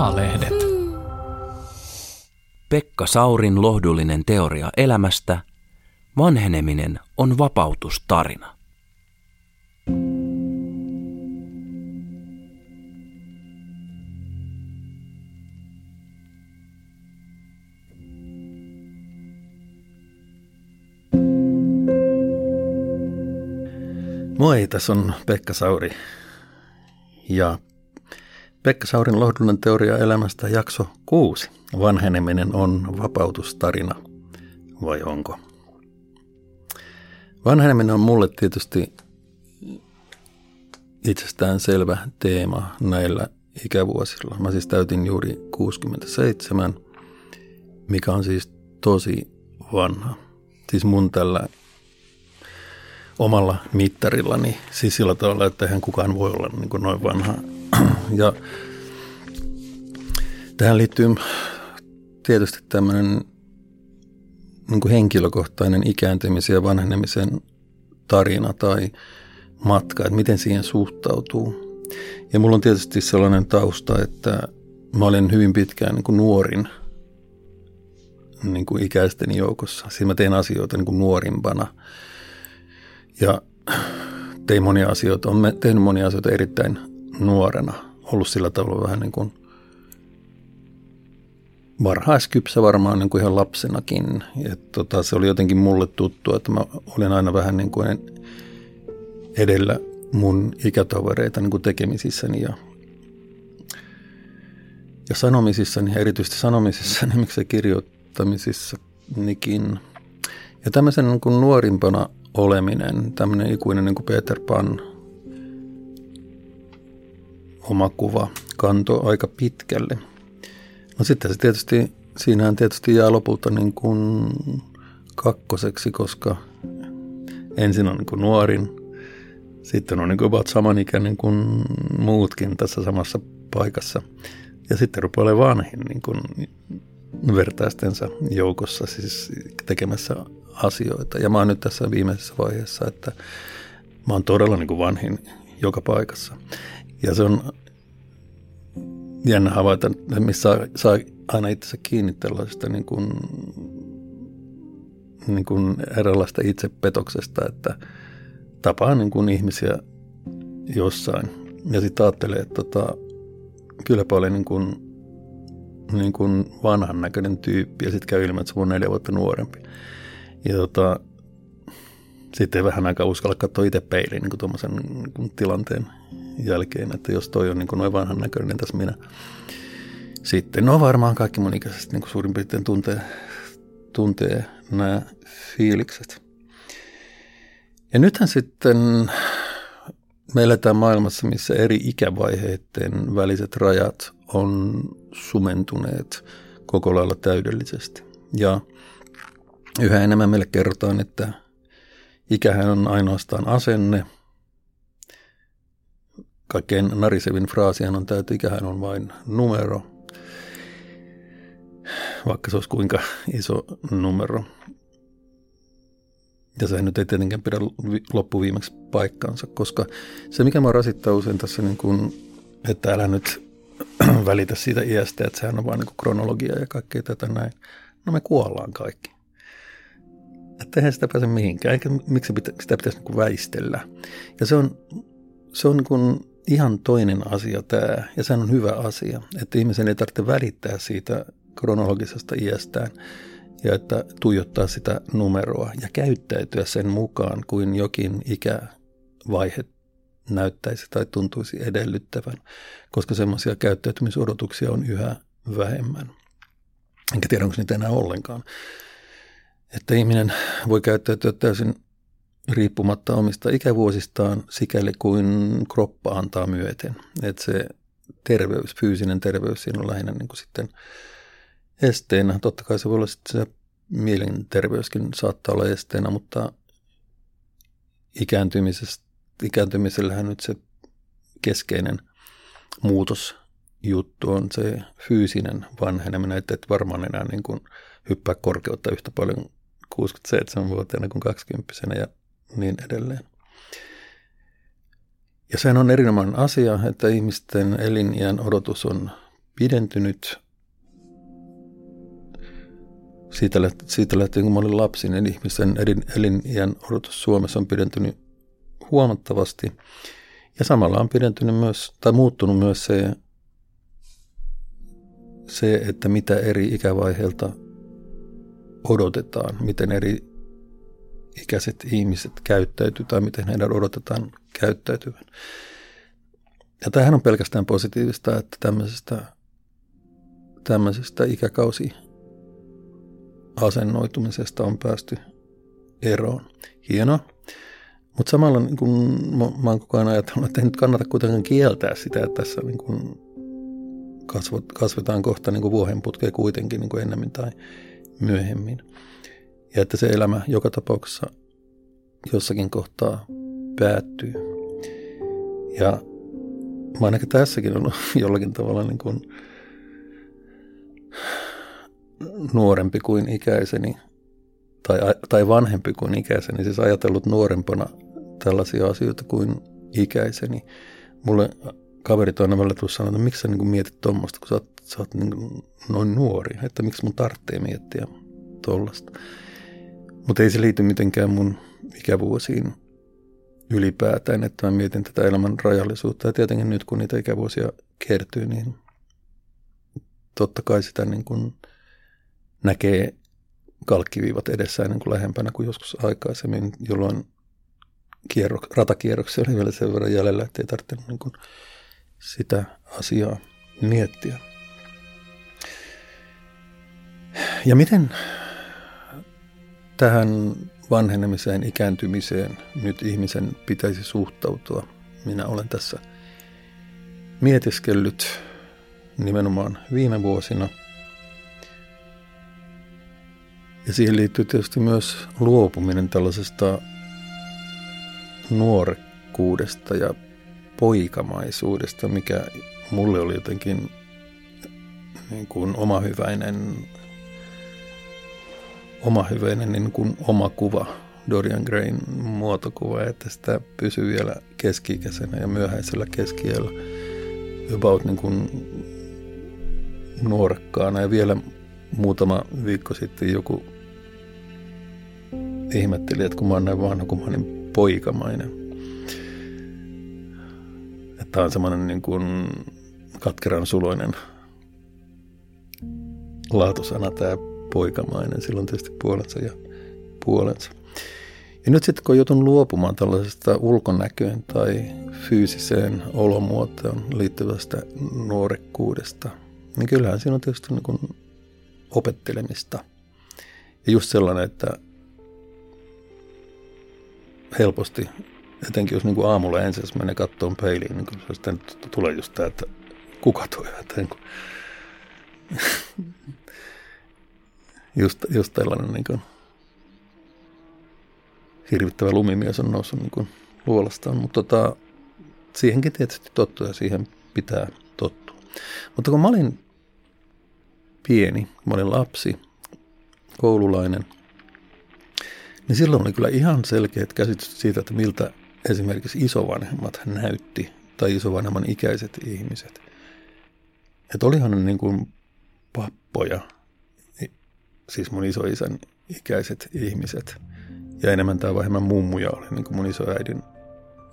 A-lehdet. Pekka Saurin lohdullinen teoria elämästä. Vanheneminen on vapautustarina. Moi, tässä on Pekka Sauri. Ja Pekka Saurin lohdullinen teoria elämästä jakso 6. Vanheneminen on vapautustarina, vai onko? Vanheneminen on mulle tietysti itsestään selvä teema näillä ikävuosilla. Mä siis täytin juuri 67, mikä on siis tosi vanha. Siis mun tällä omalla mittarillani, siis sillä tavalla, että eihän kukaan voi olla niin kuin noin vanha. Ja tähän liittyy tietysti tämmöinen niin kuin henkilökohtainen ikääntymisen ja vanhenemisen tarina tai matka, että miten siihen suhtautuu. Ja mulla on tietysti sellainen tausta, että mä olin hyvin pitkään niin kuin nuorin niin kuin ikäisten joukossa. Siis mä tein asioita niin kuin nuorimpana – ja tein monia asioita, olen tehnyt monia asioita erittäin nuorena, ollut sillä tavalla vähän niin kuin varhaiskypsä varmaan niin kuin ihan lapsenakin. Ja tota, se oli jotenkin mulle tuttu, että mä olin aina vähän niin kuin edellä mun ikätovereita niin kuin tekemisissäni ja, ja sanomisissani, erityisesti sanomisissani, miksei kirjoittamisissanikin. Ja tämmöisen niin kuin nuorimpana oleminen, tämmöinen ikuinen niin kuin Peter Pan oma kuva kanto aika pitkälle. No sitten se tietysti, siinähän tietysti jää lopulta niin kuin kakkoseksi, koska ensin on niin kuin nuorin, sitten on niin kuin samanikäinen kuin muutkin tässä samassa paikassa. Ja sitten rupeaa olemaan vanhin niin kuin vertaistensa joukossa, siis tekemässä asioita. Ja mä oon nyt tässä viimeisessä vaiheessa, että mä oon todella niin kuin vanhin joka paikassa. Ja se on jännä havaita, missä saa, saa aina itsensä kiinni tällaisesta niin kuin, niin kuin eräänlaista itsepetoksesta, että tapaa niin kuin ihmisiä jossain ja sitten ajattelee, että tota, kyllä paljon niin kuin, niin kuin vanhan näköinen tyyppi ja sitten käy ilmi, että se on neljä vuotta nuorempi. Ja tota, sitten vähän aikaa uskalla katsoa itse peiliin niin tuommoisen niin tilanteen jälkeen, että jos toi on niin noin vanhan näköinen, niin tässä minä. Sitten no varmaan kaikki mun ikäiset niin suurin piirtein tuntee, tuntee nämä fiilikset. Ja nythän sitten me eletään maailmassa, missä eri ikävaiheiden väliset rajat on sumentuneet koko lailla täydellisesti. Ja Yhä enemmän meille kerrotaan, että ikähän on ainoastaan asenne. Kaikkein narisevin fraasihan on tämä, että ikähän on vain numero, vaikka se olisi kuinka iso numero. Ja sehän nyt ei tietenkään pidä loppuviimeksi paikkaansa, koska se mikä mä rasittaa usein tässä, niin kuin, että älä nyt välitä siitä iästä, että sehän on vain niin kronologia ja kaikkea tätä näin. No me kuollaan kaikki että eihän sitä pääse mihinkään, eikä miksi sitä pitäisi niin väistellä. Ja se on, se on niin ihan toinen asia tämä, ja se on hyvä asia, että ihmisen ei tarvitse välittää siitä kronologisesta iästään, ja että tuijottaa sitä numeroa ja käyttäytyä sen mukaan kuin jokin ikävaihe näyttäisi tai tuntuisi edellyttävän, koska semmoisia käyttäytymisodotuksia on yhä vähemmän. Enkä tiedä, onko niitä enää ollenkaan että ihminen voi käyttäytyä täysin riippumatta omista ikävuosistaan sikäli kuin kroppa antaa myöten. Että se terveys, fyysinen terveys siinä on lähinnä niin kuin sitten esteenä. Totta kai se voi olla sitten se mielenterveyskin saattaa olla esteenä, mutta ikääntymisellähän nyt se keskeinen muutos juttu on se fyysinen vanheneminen, että et varmaan enää niin kuin hyppää korkeutta yhtä paljon 67-vuotiaana kuin 20 ja niin edelleen. Ja sehän on erinomainen asia, että ihmisten eliniän odotus on pidentynyt siitä, lähtien, siitä lähtien, kun mä olin lapsi, niin ihmisen elin, eliniän odotus Suomessa on pidentynyt huomattavasti. Ja samalla on pidentynyt myös, tai muuttunut myös se, se, että mitä eri ikävaiheilta odotetaan, miten eri ikäiset ihmiset käyttäytyy tai miten heidän odotetaan käyttäytyvän. Ja tämähän on pelkästään positiivista, että tämmöisestä, tämmöisestä ikäkausi asennoitumisesta on päästy eroon. Hienoa. Mutta samalla niin kun, mä, mä oon koko ajan ajatellut, että ei nyt kannata kuitenkaan kieltää sitä, että tässä niin kun kasvot, kasvetaan kohta niin vuohenputkeen kuitenkin niin ennemmin tai myöhemmin. Ja että se elämä joka tapauksessa jossakin kohtaa päättyy. Ja mä ainakin tässäkin ollut jollakin tavalla niin kuin nuorempi kuin ikäiseni tai, tai vanhempi kuin ikäiseni, siis ajatellut nuorempana tällaisia asioita kuin ikäiseni. Mulle kaverit on välillä tullut sanoa, että miksi sä niin mietit tuommoista, kun sä oot, sä oot niin noin nuori, että miksi mun tarvitsee miettiä tuollaista. Mutta ei se liity mitenkään mun ikävuosiin ylipäätään, että mä mietin tätä elämän rajallisuutta. Ja tietenkin nyt, kun niitä ikävuosia kertyy, niin totta kai sitä niin kuin näkee kalkkiviivat edessään niin kuin lähempänä kuin joskus aikaisemmin, jolloin kierro, ratakierroksia oli vielä sen verran jäljellä, että ei tarvitse niin kuin sitä asiaa miettiä. Ja miten tähän vanhenemiseen, ikääntymiseen nyt ihmisen pitäisi suhtautua? Minä olen tässä mietiskellyt nimenomaan viime vuosina – ja siihen liittyy tietysti myös luopuminen tällaisesta nuorekkuudesta ja poikamaisuudesta, mikä mulle oli jotenkin niin kuin omahyväinen, omahyväinen niin kuin oma kuva, Dorian Grayn muotokuva, että sitä pysyy vielä keski-ikäisenä ja myöhäisellä keskiöllä about niin kuin nuorekkaana. Ja vielä muutama viikko sitten joku ihmetteli, että kun mä oon näin vanha, kun mä oon niin poikamainen. Että on semmoinen niin kuin katkeran suloinen laatusana tämä poikamainen. Silloin tietysti puolensa ja puolensa. Ja nyt sitten kun joutun luopumaan tällaisesta ulkonäköön tai fyysiseen olomuotoon liittyvästä nuorekkuudesta, niin kyllähän siinä on tietysti niin kuin opettelemista. Ja just sellainen, että helposti, etenkin jos niin kuin aamulla ensin menee kattoon peiliin, niin kuin sitten tulee just tämä, että kuka toi, että niin kuin, just, just tällainen niin kuin, hirvittävä lumimies on noussut niin kuin luolastaan, mutta tota, siihenkin tietysti tottuu ja siihen pitää tottua. Mutta kun mä olin pieni, mä olin lapsi, koululainen – niin silloin oli kyllä ihan selkeät käsitys siitä, että miltä esimerkiksi isovanhemmat näytti tai isovanhemman ikäiset ihmiset. Että olihan ne niin kuin pappoja, siis mun isoisän ikäiset ihmiset. Ja enemmän tai vähemmän mummuja oli niin kuin mun isoäidin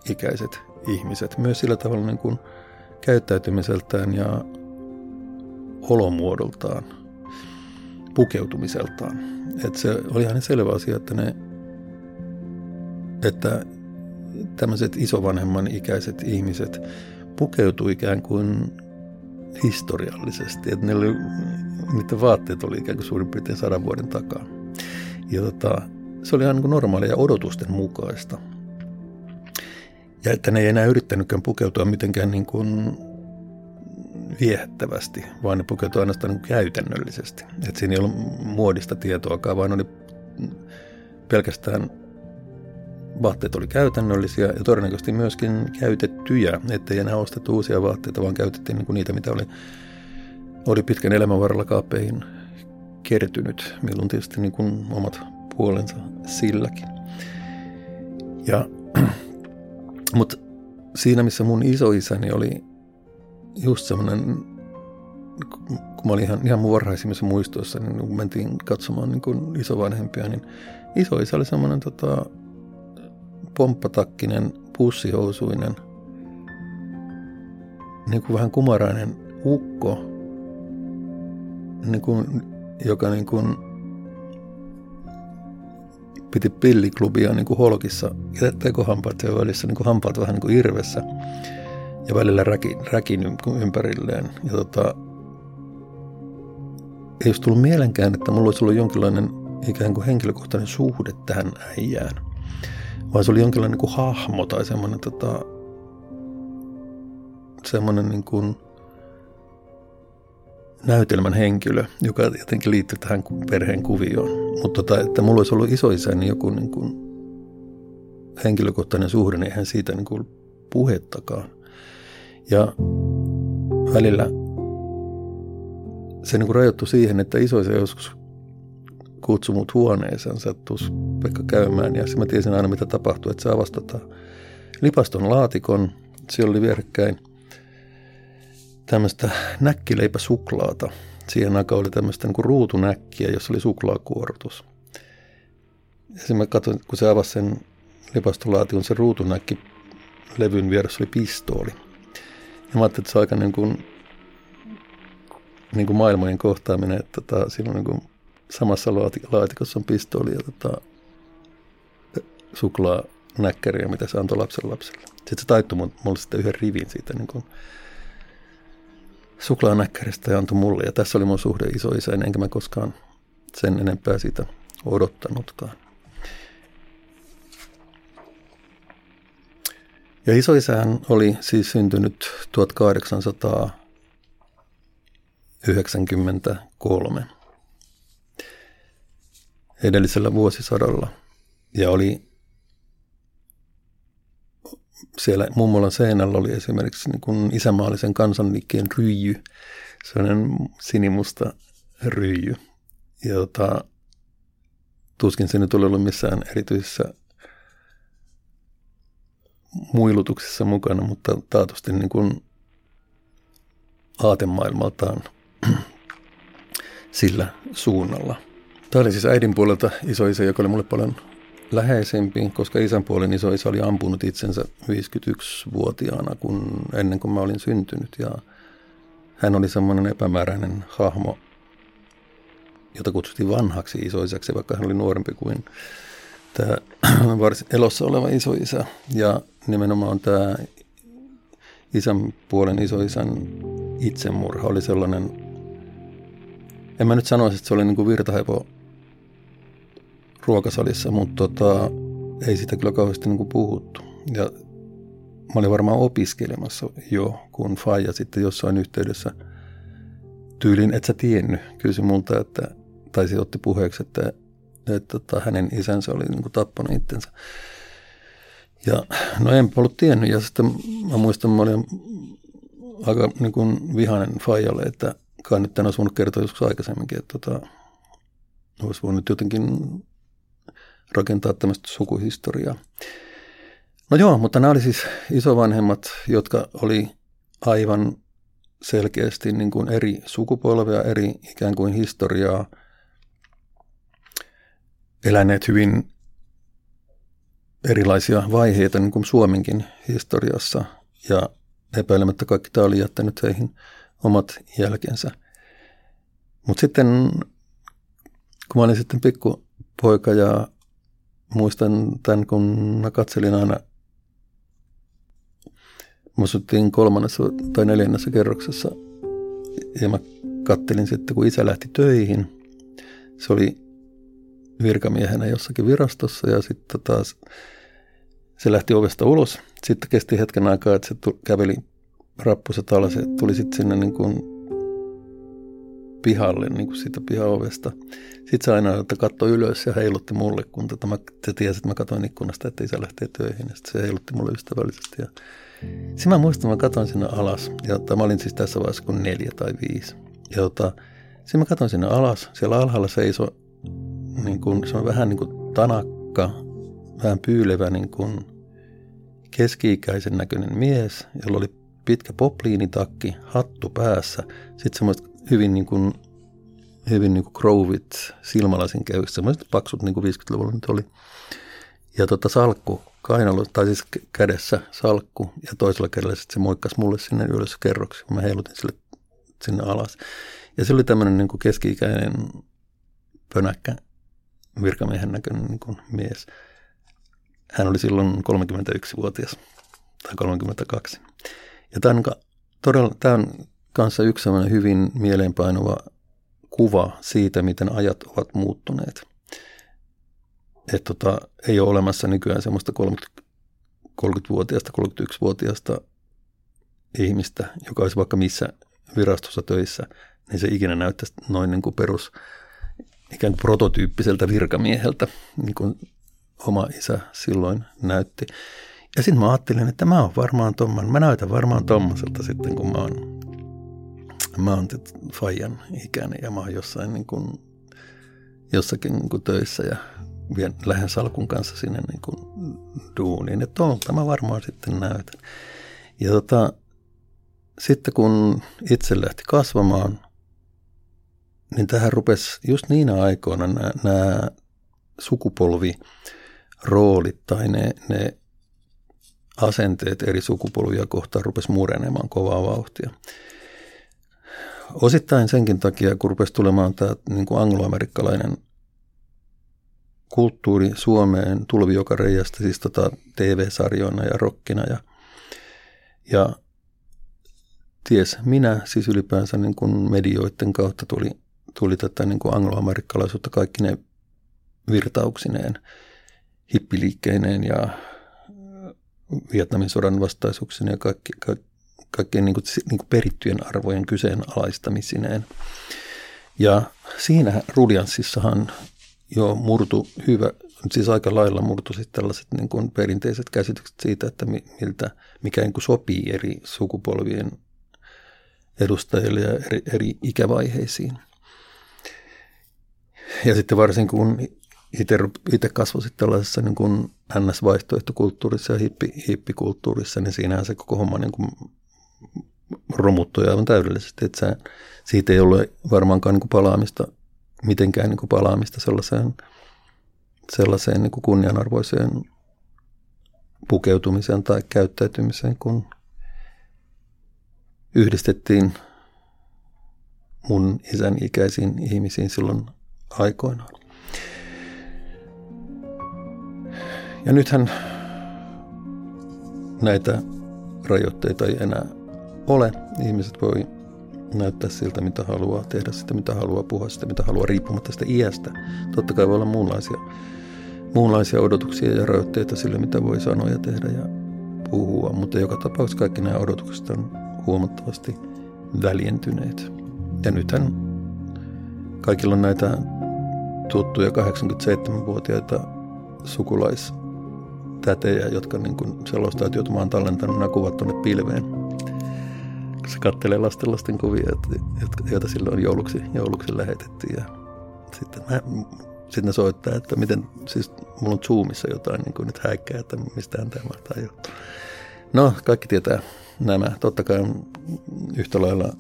ikäiset ihmiset. Myös sillä tavalla niin kuin käyttäytymiseltään ja olomuodoltaan, pukeutumiseltaan. Että se oli ihan selvä asia, että ne että tämmöiset isovanhemman ikäiset ihmiset pukeutuivat ikään kuin historiallisesti. Että oli, niiden vaatteet oli ikään kuin suurin piirtein sadan vuoden takaa. Ja tota, se oli ihan niin normaalia odotusten mukaista. Ja että ne ei enää yrittänytkään pukeutua mitenkään niin kuin viehättävästi, vaan ne pukeutuivat ainoastaan niin käytännöllisesti. Että siinä ei ollut muodista tietoakaan, vaan oli pelkästään vaatteet oli käytännöllisiä ja todennäköisesti myöskin käytettyjä, ettei enää ostettu uusia vaatteita, vaan käytettiin niin kuin niitä, mitä oli, oli pitkän elämän varrella kaapeihin kertynyt, milloin tietysti niin kuin omat puolensa silläkin. Ja, mutta siinä, missä mun isoisäni oli just semmoinen kun mä olin ihan, ihan mun varhaisimmissa muistoissa, niin kun mentiin katsomaan niin kuin isovanhempia, niin isoisä oli semmoinen tota, pomppatakkinen, pussihousuinen, niin kuin vähän kumarainen ukko, niin kuin, joka niin kuin piti pilliklubia niin kuin holkissa ja tekohampaat välissä, niin kuin hampaat vähän niin kuin irvessä ja välillä räkin, räkin ympärilleen. Ja tota, ei olisi tullut mielenkään, että mulla olisi ollut jonkinlainen ikään kuin henkilökohtainen suhde tähän äijään. Vaan se oli jonkinlainen niin kuin hahmo tai semmoinen, tota, semmoinen niin kuin näytelmän henkilö, joka jotenkin liittyy tähän perheen kuvioon. Mutta tota, että mulla olisi ollut isoisäni joku niin kuin henkilökohtainen suhde, niin eihän siitä niin kuin puhettakaan. Ja välillä se niin rajoittui siihen, että isoisa joskus kutsui mut huoneeseen, sattuisi Pekka käymään ja mä tiesin aina mitä tapahtuu, että se avasi tota lipaston laatikon, siellä oli vierekkäin tämmöistä näkkileipäsuklaata. Siihen aikaan oli tämmöistä niin ruutunäkkiä, jossa oli suklaakuorutus. Ja sitten mä katsoin, kun se avasi sen lipastolaatikon, se ruutunäkki levyn vieressä oli pistooli. Ja mä ajattelin, että se on aika niin kuin niin kuin maailmojen kohtaaminen, että tota, on niin kuin samassa laatikossa on pistooli ja tota, suklaa näkkäriä, mitä se antoi lapsen lapselle. Sitten se taittui mulle sitten yhden rivin siitä niin kuin suklaanäkkäristä ja antoi mulle. Ja tässä oli mun suhde isoisään, enkä mä koskaan sen enempää siitä odottanutkaan. Ja isoisään oli siis syntynyt 1800 1993 edellisellä vuosisadalla ja oli siellä mummolan seinällä oli esimerkiksi niin kuin isämaallisen kansanliikkeen ryijy, sellainen sinimusta ryijy. Ja tota, tuskin se nyt oli ollut missään erityisessä muilutuksessa mukana, mutta taatusti niin kuin aatemaailmaltaan sillä suunnalla. Tämä oli siis äidin puolelta isoisä, joka oli mulle paljon läheisempi, koska isän puolen isoisä oli ampunut itsensä 51-vuotiaana kun, ennen kuin mä olin syntynyt. Ja hän oli semmoinen epämääräinen hahmo, jota kutsuttiin vanhaksi isoisäksi, vaikka hän oli nuorempi kuin tämä varsin elossa oleva isoisä. Ja nimenomaan tämä isän puolen isoisän itsemurha oli sellainen en mä nyt sanoisi, että se oli niin kuin virtahepo ruokasalissa, mutta tota, ei sitä kyllä kauheasti niin kuin puhuttu. Ja mä olin varmaan opiskelemassa jo, kun Faija sitten jossain yhteydessä tyylin, et sä tiennyt, kysyi multa, että, tai se otti puheeksi, että, että, että tota, hänen isänsä oli niin kuin tappanut itsensä. Ja no en ollut tiennyt, ja sitten mä muistan, mä olin aika niin kuin vihainen Faijalle, että kai nyt tänään olisi voinut kertoa joskus aikaisemminkin, että tota, olisi voinut jotenkin rakentaa tämmöistä sukuhistoriaa. No joo, mutta nämä oli siis isovanhemmat, jotka oli aivan selkeästi niin kuin eri sukupolvea, eri ikään kuin historiaa, eläneet hyvin erilaisia vaiheita niin kuin Suomenkin historiassa ja epäilemättä kaikki tämä oli jättänyt heihin omat jälkensä. Mutta sitten, kun mä olin sitten pikkupoika ja muistan tämän, kun mä katselin aina, mä asuttiin kolmannessa tai neljännessä kerroksessa ja mä kattelin sitten, kun isä lähti töihin. Se oli virkamiehenä jossakin virastossa ja sitten taas se lähti ovesta ulos. Sitten kesti hetken aikaa, että se käveli rappuset alas ja tuli sitten sinne niin kuin pihalle niin kuin siitä pihaovesta. Sitten se aina että katsoi ylös ja heilutti mulle, kun tota mä, se tiesi, että mä katsoin ikkunasta, että isä lähtee töihin. Ja sitten se heilutti mulle ystävällisesti. Ja sitten mä muistan, mä katsoin sinne alas. Ja tota, mä olin siis tässä vaiheessa kuin neljä tai viisi. Ja tota, sitten mä katsoin sinne alas. Siellä alhaalla seisoi, niin kuin, se on vähän niin kuin tanakka, vähän pyylevä niin kuin keski-ikäisen näköinen mies, jolla oli pitkä popliinitakki, hattu päässä, sitten semmoiset hyvin niin kuin, hyvin niin kuin krovit silmälasin käyssä, semmoiset paksut niin kuin 50-luvulla nyt oli. Ja tota salkku kainalo, tai siis kädessä salkku ja toisella kädellä sitten se moikkasi mulle sinne ylös kerroksi, kun mä heilutin sille sinne alas. Ja se oli tämmöinen niin kuin keski-ikäinen pönäkkä virkamiehen näköinen niin kuin mies. Hän oli silloin 31-vuotias tai 32. Ja tämä on, todella, tämä on kanssa yksi sellainen hyvin mieleenpainuva kuva siitä, miten ajat ovat muuttuneet. Että tota, ei ole olemassa nykyään semmoista 30, 30-vuotiaasta, 31-vuotiaasta ihmistä, joka olisi vaikka missä virastossa töissä, niin se ikinä näyttäisi noin niin kuin perus ikään kuin prototyyppiseltä virkamieheltä, niin kuin oma isä silloin näytti. Ja sitten mä ajattelin, että mä oon varmaan tomman, mä näytän varmaan tommoselta sitten, kun mä oon, mä oon Fajan ikäinen ja mä oon jossain niin kuin, jossakin niin kuin töissä ja vien, lähden salkun kanssa sinne niin kuin duuniin, että tuolta mä varmaan sitten näytän. Ja tota, sitten kun itse lähti kasvamaan, niin tähän rupesi just niinä aikoina nämä, nämä sukupolviroolit tai ne, ne asenteet eri sukupolvia kohtaan rupesi murenemaan kovaa vauhtia. Osittain senkin takia, kun rupesi tulemaan tämä niin kuin angloamerikkalainen kulttuuri Suomeen tulvi joka siis tota TV-sarjoina ja rokkina ja, ja ties minä, siis ylipäänsä niin kuin medioiden kautta tuli, tuli tätä niin kuin angloamerikkalaisuutta kaikki ne virtauksineen, hippiliikkeineen ja Vietnamin sodan vastaisuuksineen ja kaikki, ka, kaikkien niin kuin, niin kuin perittyjen arvojen kyseenalaistamisineen. Ja siinä rulianssissahan jo murtu hyvä, siis aika lailla murtu sitten tällaiset niin kuin perinteiset käsitykset siitä, että miltä, mikä niin kuin sopii eri sukupolvien edustajille ja eri, eri ikävaiheisiin. Ja sitten varsin kun itse kasvasit tällaisessa niin kuin NS-vaihtoehtokulttuurissa ja hippi, hippikulttuurissa, niin siinähän se koko homma niin kuin romuttui aivan täydellisesti. Että sä, siitä ei ole varmaankaan niin kuin palaamista, mitenkään niin kuin palaamista sellaiseen, sellaiseen niin kuin kunnianarvoiseen pukeutumiseen tai käyttäytymiseen, kun yhdistettiin mun isän ikäisiin ihmisiin silloin aikoinaan. Ja nythän näitä rajoitteita ei enää ole. Ihmiset voi näyttää siltä, mitä haluaa, tehdä sitä, mitä haluaa, puhua sitä, mitä haluaa, riippumatta sitä iästä. Totta kai voi olla muunlaisia, muunlaisia odotuksia ja rajoitteita sille, mitä voi sanoa ja tehdä ja puhua, mutta joka tapauksessa kaikki nämä odotukset on huomattavasti väljentyneet. Ja nythän kaikilla on näitä tuttuja 87-vuotiaita sukulais tätejä, jotka niin kuin selostaa, että joutumaan tallentanut nämä kuvat tuonne pilveen. Se kattelee lasten lasten kuvia, joita silloin jouluksi, jouluksi lähetettiin. Ja sitten, mä, sitten ne soittaa, että miten, siis mulla on Zoomissa jotain niin kuin nyt häikkää, että mistään tämä mahtaa johtua. No, kaikki tietää nämä. Totta kai yhtä lailla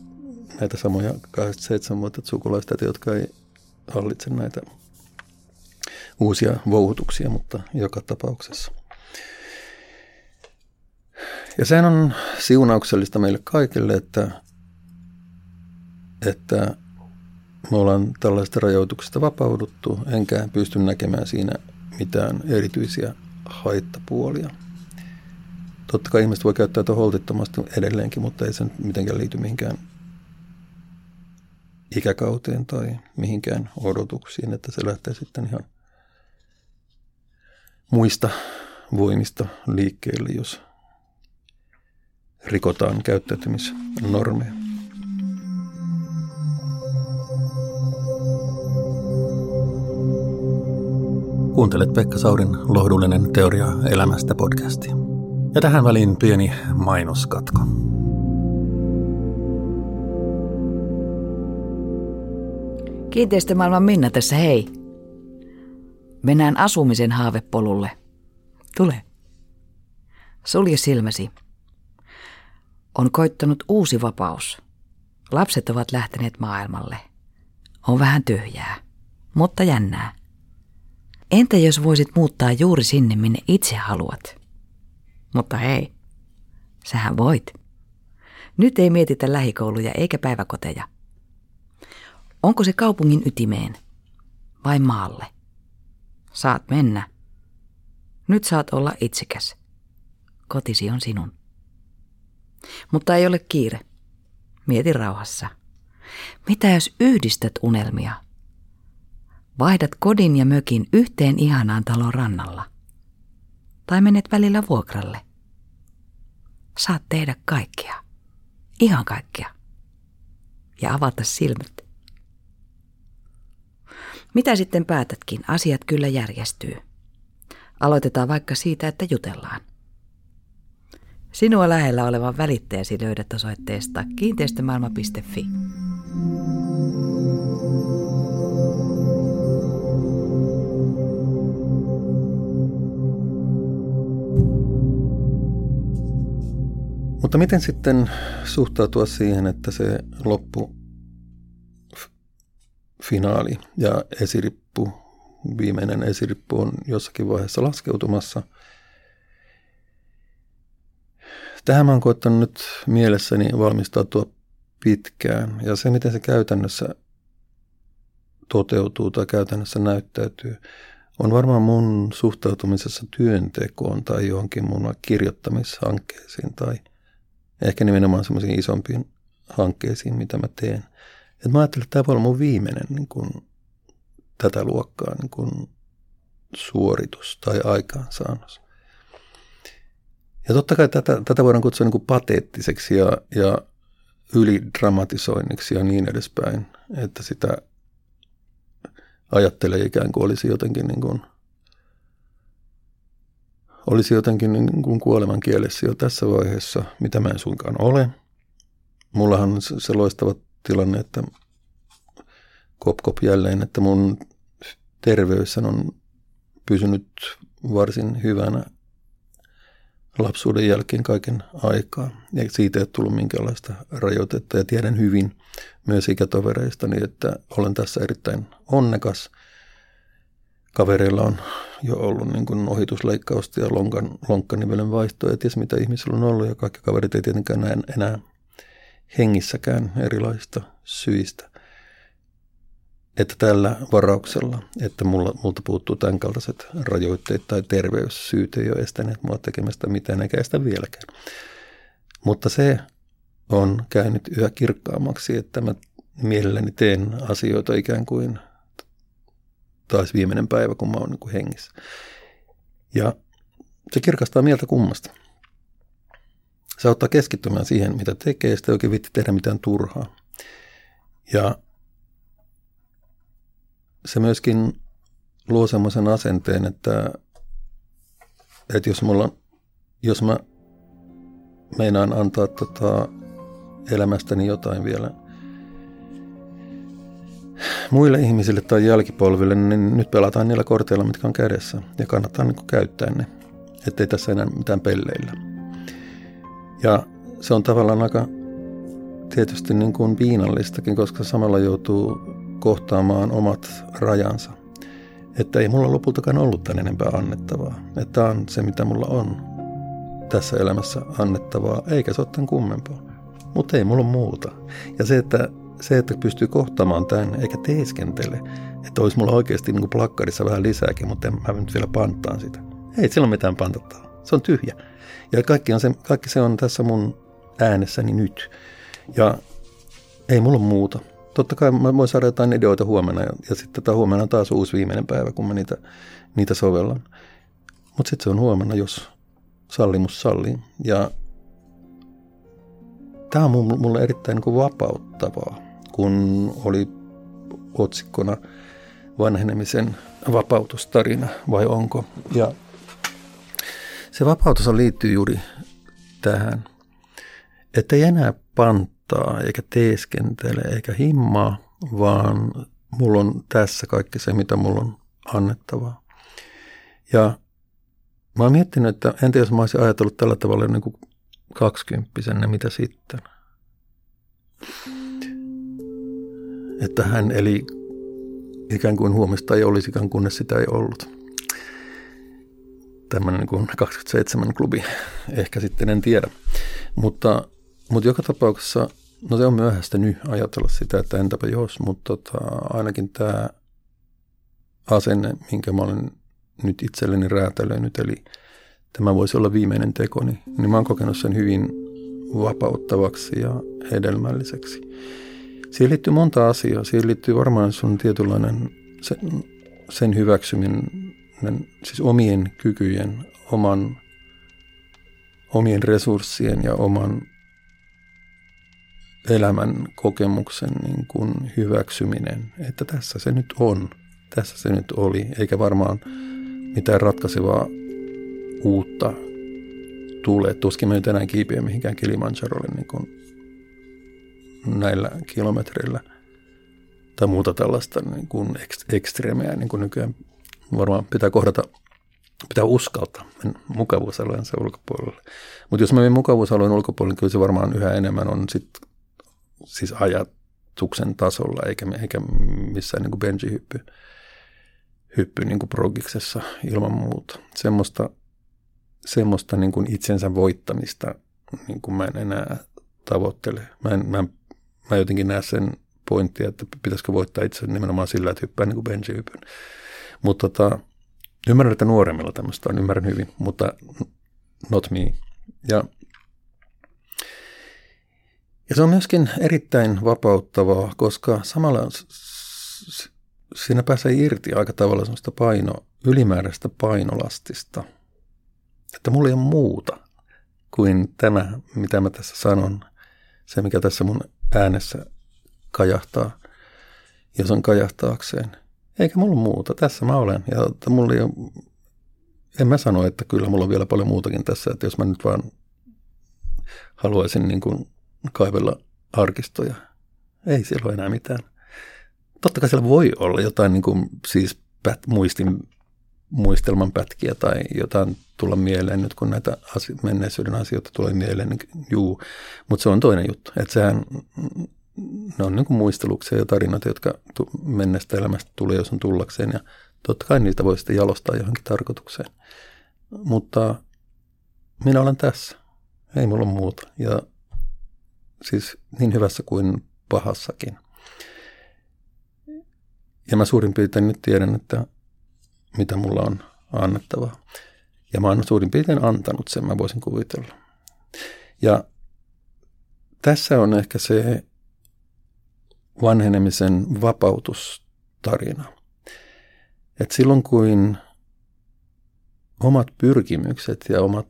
näitä samoja 87-vuotiaat sukulaiset, jotka ei hallitse näitä uusia vouhutuksia, mutta joka tapauksessa. Ja sehän on siunauksellista meille kaikille, että, että me ollaan tällaista rajoituksista vapauduttu, enkä pysty näkemään siinä mitään erityisiä haittapuolia. Totta kai ihmiset voi käyttää holtittomasti edelleenkin, mutta ei se mitenkään liity mihinkään ikäkauteen tai mihinkään odotuksiin, että se lähtee sitten ihan muista voimista liikkeelle, jos rikotaan käyttäytymisnormeja. Kuuntelet Pekka Saurin lohdullinen teoria elämästä podcastia. Ja tähän väliin pieni mainoskatko. Kiinteistömaailman Minna tässä hei. Mennään asumisen haavepolulle. Tule. Sulje silmäsi on koittanut uusi vapaus. Lapset ovat lähteneet maailmalle. On vähän tyhjää, mutta jännää. Entä jos voisit muuttaa juuri sinne, minne itse haluat? Mutta hei, sähän voit. Nyt ei mietitä lähikouluja eikä päiväkoteja. Onko se kaupungin ytimeen vai maalle? Saat mennä. Nyt saat olla itsekäs. Kotisi on sinun. Mutta ei ole kiire. Mieti rauhassa. Mitä jos yhdistät unelmia? Vaihdat kodin ja mökin yhteen ihanaan talon rannalla. Tai menet välillä vuokralle. Saat tehdä kaikkea. Ihan kaikkea. Ja avata silmät. Mitä sitten päätätkin, asiat kyllä järjestyy. Aloitetaan vaikka siitä, että jutellaan. Sinua lähellä olevan välittäjäsi löydät osoitteesta kiinteistömaailma.fi. Mutta miten sitten suhtautua siihen, että se loppu finaali ja esirippu, viimeinen esirippu on jossakin vaiheessa laskeutumassa. Tähän mä oon koettanut nyt mielessäni valmistautua pitkään ja se, miten se käytännössä toteutuu tai käytännössä näyttäytyy, on varmaan mun suhtautumisessa työntekoon tai johonkin mun kirjoittamishankkeisiin tai ehkä nimenomaan semmoisiin isompiin hankkeisiin, mitä mä teen – et mä ajattelin, että tämä voi olla mun viimeinen niin kuin, tätä luokkaa niin kuin, suoritus tai aikaansaannos. Ja totta kai tätä, tätä voidaan kutsua niin kuin pateettiseksi ja, ja ylidramatisoinniksi ja niin edespäin, että sitä ajattelee ikään kuin olisi jotenkin niin kuin, olisi jotenkin niin kuin kuoleman kielessä jo tässä vaiheessa, mitä mä en suinkaan ole. Mullahan on se loistava tilanne, että kop kop jälleen, että mun terveys on pysynyt varsin hyvänä lapsuuden jälkeen kaiken aikaa. Ja siitä ei ole tullut minkäänlaista rajoitetta. Ja tiedän hyvin myös ikätovereistani, että olen tässä erittäin onnekas. Kavereilla on jo ollut niin kuin ohitusleikkausta ja lonkan, lonkkanivelen vaihtoa ja ties mitä ihmisillä on ollut. Ja kaikki kaverit ei tietenkään näe enää hengissäkään erilaisista syistä. Että tällä varauksella, että mulla, multa puuttuu tämän kaltaiset rajoitteet tai terveyssyyt ei ole estäneet mua tekemästä mitään eikä estä vieläkään. Mutta se on käynyt yhä kirkkaammaksi, että mä mielelläni teen asioita ikään kuin taas viimeinen päivä, kun mä oon niin hengissä. Ja se kirkastaa mieltä kummasta. Se auttaa keskittymään siihen, mitä tekee, sitä ei oikein vitti tehdä mitään turhaa. Ja se myöskin luo semmoisen asenteen, että, että jos, mulla, jos mä meinaan antaa tota elämästäni jotain vielä muille ihmisille tai jälkipolville, niin nyt pelataan niillä korteilla, mitkä on kädessä. Ja kannattaa niin käyttää ne, ettei tässä enää mitään pelleillä. Ja se on tavallaan aika tietysti niin kuin piinallistakin, koska samalla joutuu kohtaamaan omat rajansa. Että ei mulla lopultakaan ollut tämän enempää annettavaa. Että on se, mitä mulla on tässä elämässä annettavaa, eikä se ole tämän kummempaa. Mutta ei mulla muuta. Ja se, että, se, että pystyy kohtaamaan tämän, eikä teeskentele, että olisi mulla oikeasti niin kuin plakkarissa vähän lisääkin, mutta mä nyt vielä panttaan sitä. Ei sillä ole mitään pantattavaa. Se on tyhjä. Ja kaikki, on se, kaikki se on tässä mun äänessäni nyt. Ja ei mulla muuta. Totta kai mä voin saada jotain ideoita huomenna ja, ja sitten tämä huomenna on taas uusi viimeinen päivä, kun mä niitä, niitä sovellan. Mutta sitten se on huomenna, jos sallimus sallii. Ja tämä on mulle erittäin niin kuin vapauttavaa, kun oli otsikkona vanhenemisen vapautustarina vai onko. Ja se vapautus liittyy juuri tähän, että ei enää panttaa eikä teeskentele eikä himmaa, vaan mulla on tässä kaikki se, mitä mulla on annettavaa. Ja mä oon miettinyt, että entä jos mä olisin ajatellut tällä tavalla niin kuin kaksikymppisenä, mitä sitten? että hän eli ikään kuin huomista ei olisikaan, kunnes sitä ei ollut. Tämmöinen niin kuin 27 klubi, ehkä sitten en tiedä. Mutta, mutta joka tapauksessa, no se on myöhäistä nyt ajatella sitä, että entäpä jos, mutta tota, ainakin tämä asenne, minkä mä olen nyt itselleni räätälöinyt, eli tämä voisi olla viimeinen teko, niin, niin mä oon kokenut sen hyvin vapauttavaksi ja hedelmälliseksi. Siihen liittyy monta asiaa. Siihen liittyy varmaan sun tietynlainen sen, sen hyväksyminen, siis omien kykyjen, oman, omien resurssien ja oman elämän kokemuksen niin kuin hyväksyminen, että tässä se nyt on, tässä se nyt oli, eikä varmaan mitään ratkaisevaa uutta tule. Tuskin me nyt enää kiipiä mihinkään Kilimanjarolle niin kuin näillä kilometreillä tai muuta tällaista niin kuin ekstremeä, niin kuin nykyään varmaan pitää kohdata, pitää uskaltaa mukavuusalueensa ulkopuolelle. Mutta jos mä menen mukavuusalueen ulkopuolelle, niin kyllä se varmaan yhä enemmän on sit, siis ajatuksen tasolla, eikä, eikä missään niin benji-hyppy hyppy niin progiksessa ilman muuta. Semmoista, semmoista niin kuin itsensä voittamista niin kuin mä en enää tavoittele. Mä en, mä mä jotenkin näen sen pointtia, että pitäisikö voittaa itse nimenomaan sillä, että hyppää niin benji hypyn. Mutta tota, ymmärrän, että nuoremmilla tämmöistä on, ymmärrän hyvin, mutta not me. Ja, ja se on myöskin erittäin vapauttavaa, koska samalla siinä pääsee irti aika tavalla semmoista paino, ylimääräistä painolastista. Että mulla ei ole muuta kuin tämä, mitä mä tässä sanon. Se, mikä tässä mun äänessä kajahtaa, jos on kajahtaakseen. Eikä mulla muuta. Tässä mä olen. Ja että mulla ei ole, en mä sano, että kyllä mulla on vielä paljon muutakin tässä, että jos mä nyt vaan haluaisin niin kuin kaivella arkistoja. Ei siellä ole enää mitään. Totta kai siellä voi olla jotain niin kuin, siis pät, muistin muistelman pätkiä tai jotain tulla mieleen nyt, kun näitä asio- menneisyyden asioita tulee mieleen, niin juu. Mutta se on toinen juttu. Että sehän, ne on niin kuin muisteluksia ja tarinoita, jotka menneestä elämästä tulee, jos on tullakseen. Ja totta kai niitä voi sitten jalostaa johonkin tarkoitukseen. Mutta minä olen tässä. Ei mulla muuta. Ja siis niin hyvässä kuin pahassakin. Ja mä suurin piirtein nyt tiedän, että mitä mulla on annettavaa. Ja mä oon suurin piirtein antanut sen, mä voisin kuvitella. Ja tässä on ehkä se vanhenemisen vapautustarina. Että silloin kun omat pyrkimykset ja omat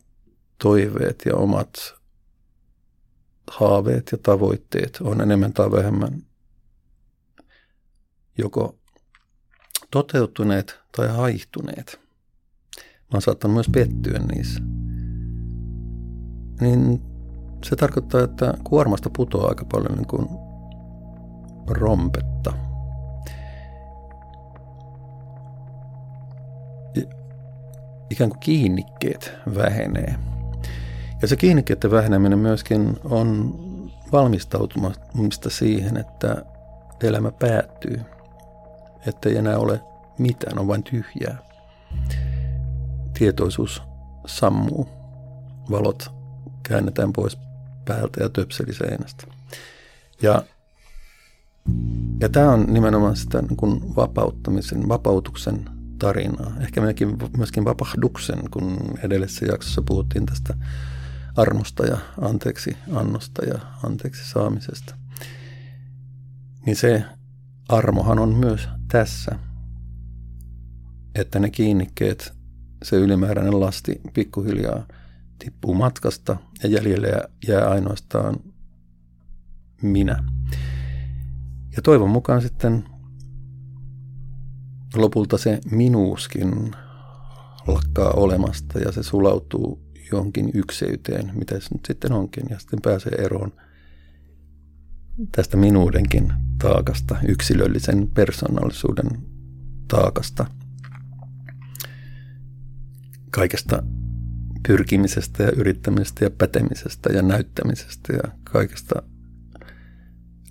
toiveet ja omat haaveet ja tavoitteet on enemmän tai vähemmän joko toteutuneet tai haihtuneet. Mä oon saattanut myös pettyä niissä. Niin se tarkoittaa, että kuormasta putoaa aika paljon niin kuin rompetta. Ikään kuin kiinnikkeet vähenee. Ja se kiinnikkeiden väheneminen myöskin on valmistautumista siihen, että elämä päättyy – että ei enää ole mitään, on vain tyhjää. Tietoisuus sammuu, valot käännetään pois päältä ja töpseliseinästä. Ja, ja tämä on nimenomaan sitä niin kuin vapauttamisen, vapautuksen tarinaa. Ehkä myöskin, myöskin vapahduksen, kun edellisessä jaksossa puhuttiin tästä armosta ja anteeksi annosta ja anteeksi saamisesta. Niin se armohan on myös tässä, että ne kiinnikkeet, se ylimääräinen lasti pikkuhiljaa tippuu matkasta ja jäljelle jää ainoastaan minä. Ja toivon mukaan sitten lopulta se minuuskin lakkaa olemasta ja se sulautuu johonkin ykseyteen, mitä se nyt sitten onkin, ja sitten pääsee eroon – tästä minuudenkin taakasta, yksilöllisen persoonallisuuden taakasta, kaikesta pyrkimisestä ja yrittämisestä ja pätemisestä ja näyttämisestä ja kaikesta.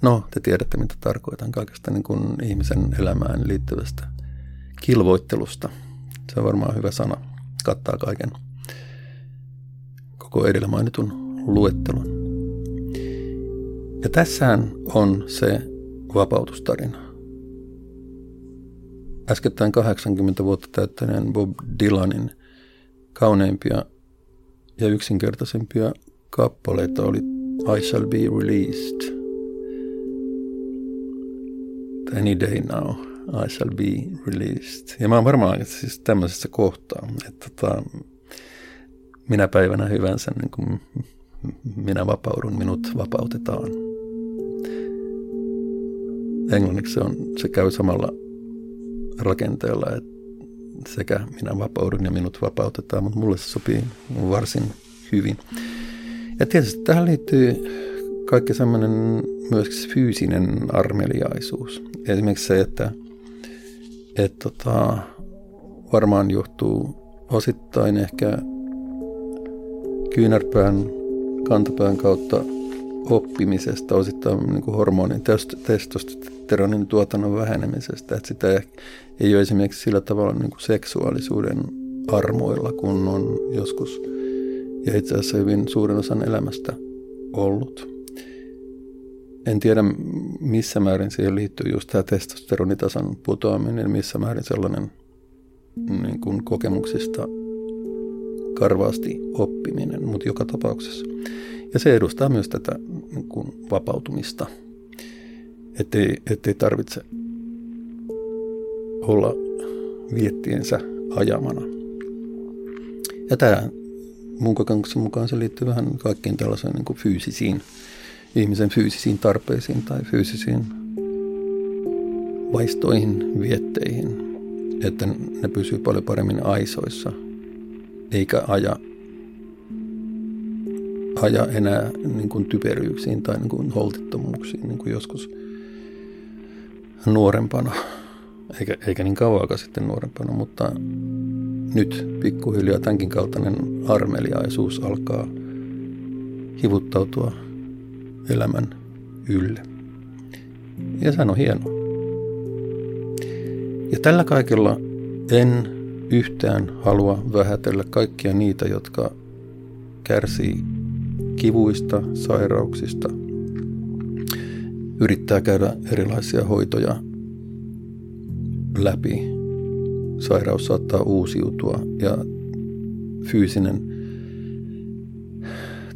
No, te tiedätte, mitä tarkoitan kaikesta niin kuin ihmisen elämään liittyvästä kilvoittelusta. Se on varmaan hyvä sana, kattaa kaiken koko edellä mainitun luettelon. Ja tässähän on se vapautustarina. Äskettäin 80 vuotta täyttäneen Bob Dylanin kauneimpia ja yksinkertaisempia kappaleita oli I Shall Be Released. Any day now I shall be released. Ja mä oon varmaan siis tämmöisessä kohtaa, että tota, minä päivänä hyvänsä niin kuin minä vapaudun, minut vapautetaan. Englanniksi se, on, se käy samalla rakenteella, että sekä minä vapaudun ja minut vapautetaan, mutta mulle se sopii varsin hyvin. Ja tietysti tähän liittyy kaikki semmoinen myös fyysinen armeliaisuus. Esimerkiksi se, että, että tota, varmaan johtuu osittain ehkä kyynärpään kantapään kautta oppimisesta, osittain niin kuin hormonin testosteronin tuotannon vähenemisestä, että sitä ei ole esimerkiksi sillä tavalla niin kuin seksuaalisuuden armoilla, kun on joskus ja itse asiassa hyvin suurin osan elämästä ollut. En tiedä, missä määrin siihen liittyy just tämä testosteronitason putoaminen, missä määrin sellainen niin kuin kokemuksista karvaasti oppiminen, mutta joka tapauksessa. Ja se edustaa myös tätä niin kuin vapautumista, ettei, ettei tarvitse olla viettiensä ajamana. Ja tämä mun kokemuksen mukaan se liittyy vähän kaikkiin tällaisiin niin kuin fyysisiin, ihmisen fyysisiin tarpeisiin tai fyysisiin vaistoihin, vietteihin, että ne pysyy paljon paremmin aisoissa, eikä aja, aja enää niin kuin typeryyksiin tai niin kuin holtittomuuksiin, niin kuin joskus nuorempana, eikä, eikä niin kauan sitten nuorempana, mutta nyt pikkuhiljaa tämänkin kaltainen armeliaisuus alkaa hivuttautua elämän ylle. Ja se on hienoa. Ja tällä kaikella en yhtään halua vähätellä kaikkia niitä, jotka kärsii kivuista, sairauksista, yrittää käydä erilaisia hoitoja läpi. Sairaus saattaa uusiutua ja fyysinen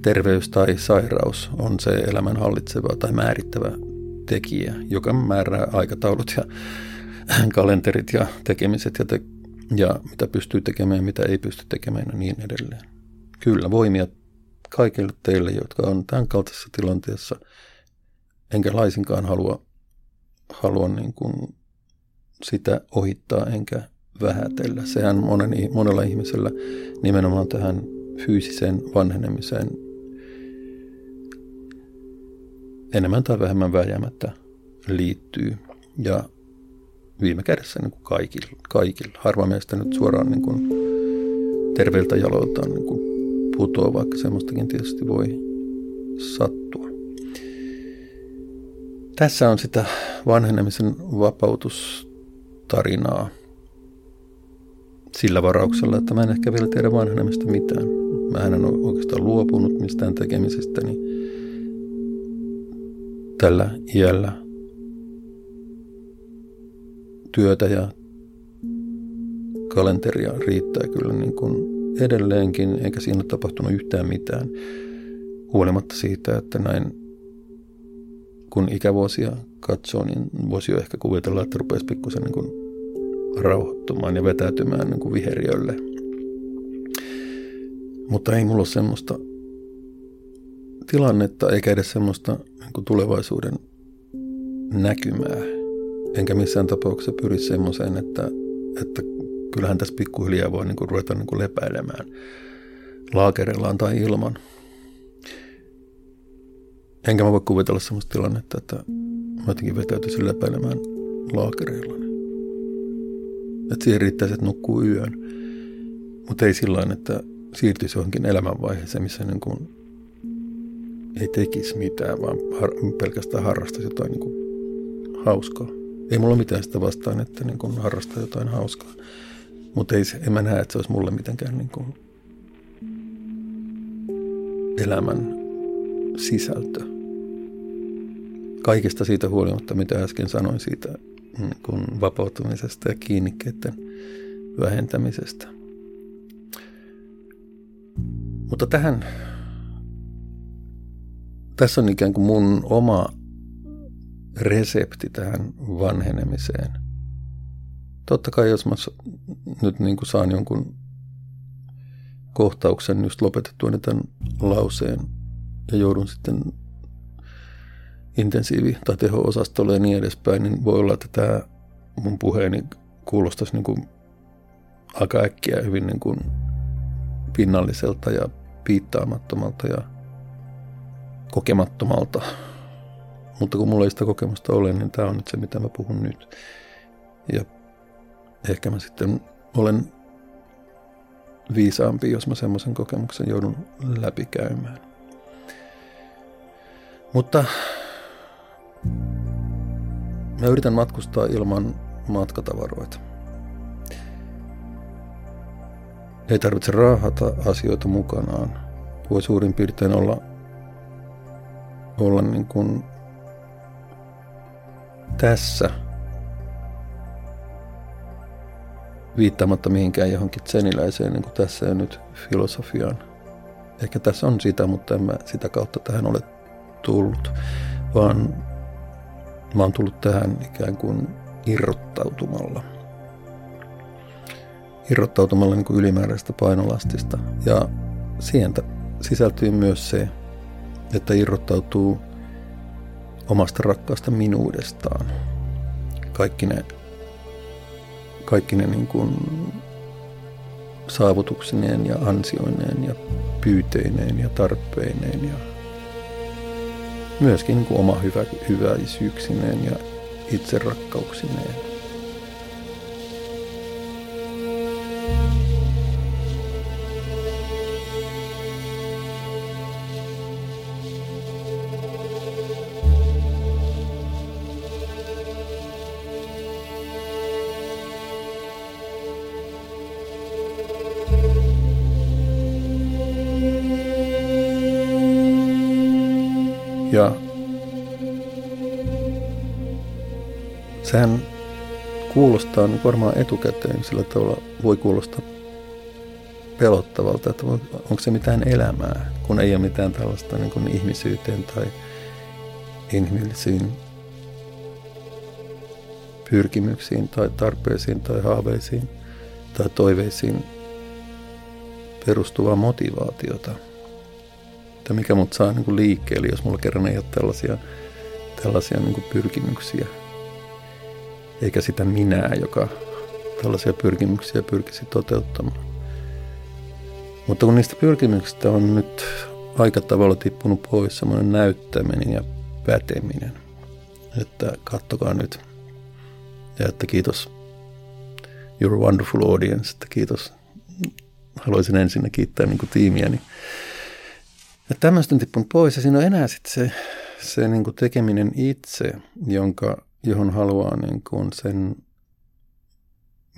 terveys tai sairaus on se elämän hallitseva tai määrittävä tekijä, joka määrää aikataulut ja kalenterit ja tekemiset ja, te- ja mitä pystyy tekemään mitä ei pysty tekemään ja niin edelleen. Kyllä, voimia kaikille teille, jotka on tämän kaltaisessa tilanteessa, enkä laisinkaan halua, halua niin kuin sitä ohittaa enkä vähätellä. Sehän monen, monella ihmisellä nimenomaan tähän fyysiseen vanhenemiseen enemmän tai vähemmän vääjäämättä liittyy. Ja viime kädessä niin kuin kaikilla, kaikilla. Harva meistä nyt suoraan niin kuin terveiltä jaloiltaan niin kuin putoaa, vaikka semmoistakin tietysti voi sattua. Tässä on sitä vanhenemisen vapautustarinaa sillä varauksella, että mä en ehkä vielä tiedä vanhenemista mitään. Mä en ole oikeastaan luopunut mistään tekemisestä, niin tällä iällä työtä ja kalenteria riittää kyllä niin kuin edelleenkin, eikä siinä ole tapahtunut yhtään mitään. Huolimatta siitä, että näin kun ikävuosia katsoo, niin voisi jo ehkä kuvitella, että rupesi pikkusen niin rauhoittumaan ja vetäytymään niin kuin viheriölle. Mutta ei mulla ole semmoista tilannetta eikä edes semmoista niin kuin tulevaisuuden näkymää. Enkä missään tapauksessa pyri semmoiseen, että, että kyllähän tässä pikkuhiljaa voi niin kuin ruveta niin kuin lepäilemään laakerillaan tai ilman. Enkä mä voi kuvitella semmoista tilannetta, että mä jotenkin vetäytyisin lepäilemään laakereilla. Että siihen riittäisi, että nukkuu yön. Mutta ei sillä että siirtyisi johonkin elämänvaiheeseen, missä niin kuin ei tekisi mitään, vaan har- pelkästään harrastaisi jotain niin kuin hauskaa. Ei mulla mitään sitä vastaan, että niin kuin harrastaa jotain hauskaa. Mutta en mä näe, että se olisi mulle mitenkään niin kuin elämän sisältö. Kaikesta siitä huolimatta, mitä äsken sanoin siitä niin kuin vapautumisesta ja kiinnikkeiden vähentämisestä. Mutta tähän, tässä on ikään kuin mun oma resepti tähän vanhenemiseen. Totta kai jos mä nyt niin kuin saan jonkun kohtauksen just lopetettua tämän lauseen ja joudun sitten intensiivi- tai teho-osastolle ja niin edespäin, niin voi olla, että tämä mun puheeni kuulostaisi niin kuin aika äkkiä hyvin niin kuin pinnalliselta ja piittaamattomalta ja kokemattomalta. Mutta kun mulla ei sitä kokemusta ole, niin tämä on nyt se, mitä mä puhun nyt. Ja ehkä mä sitten olen viisaampi, jos mä semmoisen kokemuksen joudun läpikäymään. Mutta mä yritän matkustaa ilman matkatavaroita. Ei tarvitse raahata asioita mukanaan. Voi suurin piirtein olla, olla niin kuin tässä viittaamatta mihinkään johonkin tseniläiseen niin kuin tässä ja nyt filosofiaan. Ehkä tässä on sitä, mutta en mä sitä kautta tähän ole tullut, vaan mä oon tullut tähän ikään kuin irrottautumalla. Irrottautumalla niin kuin ylimääräistä painolastista. Ja siihen sisältyy myös se, että irrottautuu omasta rakkaasta minuudestaan. Kaikki ne, kaikki ne niin kuin saavutuksineen ja ansioineen ja pyyteineen ja tarpeineen ja myöskin niin kuin oma hyvä, hyväisyyksineen ja itserakkauksineen. Sehän kuulostaa niin varmaan etukäteen sillä tavalla voi kuulostaa pelottavalta, että onko se mitään elämää, kun ei ole mitään tällaista niin kuin ihmisyyteen tai inhimillisiin pyrkimyksiin tai tarpeisiin tai haaveisiin tai toiveisiin perustuvaa motivaatiota – että mikä mut saa niin kuin liikkeelle, jos mulla kerran ei ole tällaisia, tällaisia niin kuin pyrkimyksiä. Eikä sitä minää, joka tällaisia pyrkimyksiä pyrkisi toteuttamaan. Mutta kun niistä pyrkimyksistä on nyt aika tavalla tippunut pois semmoinen näyttäminen ja päteminen, että kattokaa nyt ja että kiitos You're a wonderful audience, että kiitos. Haluaisin ensin kiittää niin kuin tiimiäni. Niin tämmöistä on tippunut pois ja siinä on enää sitten se, se niin kuin tekeminen itse, jonka, johon haluaa niin kuin sen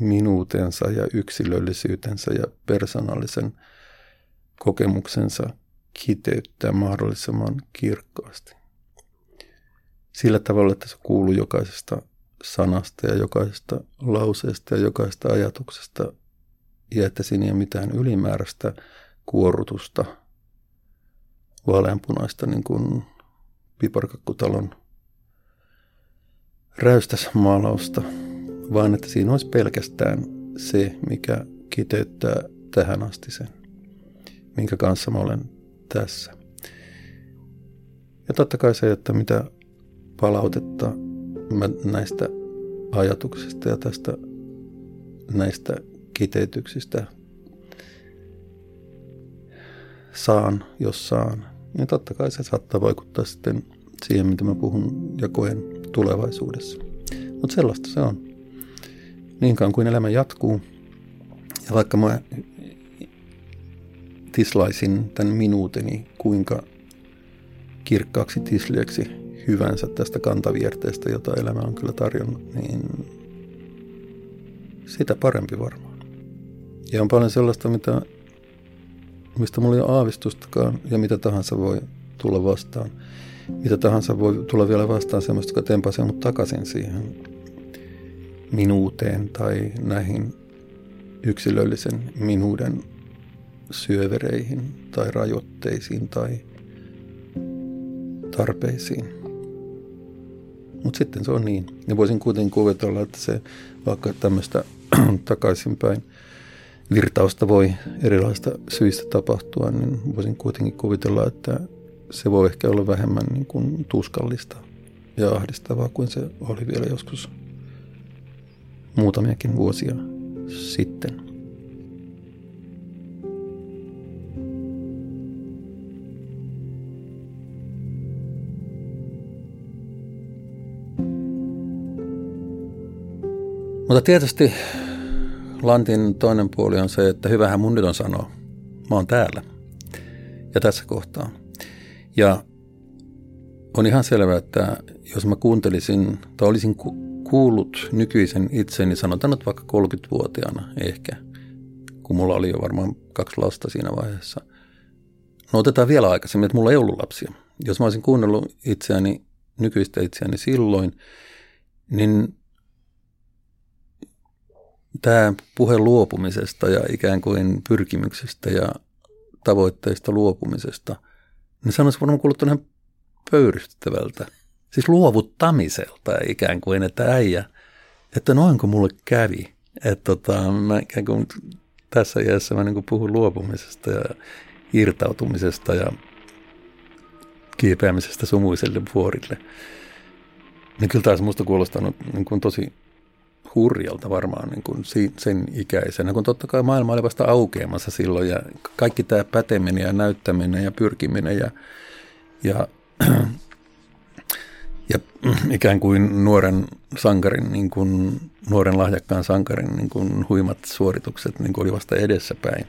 minuutensa ja yksilöllisyytensä ja persoonallisen kokemuksensa kiteyttää mahdollisimman kirkkaasti. Sillä tavalla, että se kuuluu jokaisesta sanasta ja jokaisesta lauseesta ja jokaisesta ajatuksesta ja että siinä ei ole mitään ylimääräistä kuorrutusta – vaaleanpunaista niin kuin piparkakkutalon räystäsmaalausta, vaan että siinä olisi pelkästään se, mikä kiteyttää tähän asti sen, minkä kanssa mä olen tässä. Ja totta kai se, että mitä palautetta mä näistä ajatuksista ja tästä näistä kiteytyksistä saan, jos saan, niin totta kai se saattaa vaikuttaa sitten siihen, mitä mä puhun ja koen tulevaisuudessa. Mutta sellaista se on. Niin kauan kuin elämä jatkuu, ja vaikka mä tislaisin tämän minuuteni kuinka kirkkaaksi tislieksi hyvänsä tästä kantavierteestä, jota elämä on kyllä tarjonnut, niin sitä parempi varmaan. Ja on paljon sellaista, mitä, mistä mulla ei ole aavistustakaan ja mitä tahansa voi tulla vastaan. Mitä tahansa voi tulla vielä vastaan semmoista, joka tempasee mut takaisin siihen minuuteen tai näihin yksilöllisen minuuden syövereihin tai rajoitteisiin tai tarpeisiin. Mutta sitten se on niin. Ja voisin kuitenkin kuvitella, että se vaikka tämmöistä takaisinpäin virtausta voi erilaista syistä tapahtua, niin voisin kuitenkin kuvitella, että se voi ehkä olla vähemmän niin kuin tuskallista ja ahdistavaa kuin se oli vielä joskus muutamiakin vuosia sitten. Mutta tietysti Lantin toinen puoli on se, että hyvähän mun nyt on sanoa. Mä oon täällä ja tässä kohtaa. Ja on ihan selvää, että jos mä kuuntelisin tai olisin kuullut nykyisen itseni, sanotaan nyt vaikka 30-vuotiaana ehkä, kun mulla oli jo varmaan kaksi lasta siinä vaiheessa. No otetaan vielä aikaisemmin, että mulla ei ollut lapsia. Jos mä olisin kuunnellut itseäni, nykyistä itseäni silloin, niin tämä puhe luopumisesta ja ikään kuin pyrkimyksestä ja tavoitteista luopumisesta, niin sanoisi varmaan kuuluttaa ihan pöyristyttävältä. Siis luovuttamiselta ikään kuin, että äijä, että noinko mulle kävi. Että tota, mä ikään kuin tässä iässä mä niin puhun luopumisesta ja irtautumisesta ja kiipeämisestä sumuiselle vuorille. Niin kyllä taas musta kuulostanut niin kuin tosi hurjalta varmaan niin kuin sen ikäisenä, kun totta kai maailma oli vasta aukeamassa silloin ja kaikki tämä päteminen ja näyttäminen ja pyrkiminen ja, ja, ja ikään kuin nuoren sankarin, niin kuin, nuoren lahjakkaan sankarin niin kuin huimat suoritukset niin kuin oli vasta edessäpäin.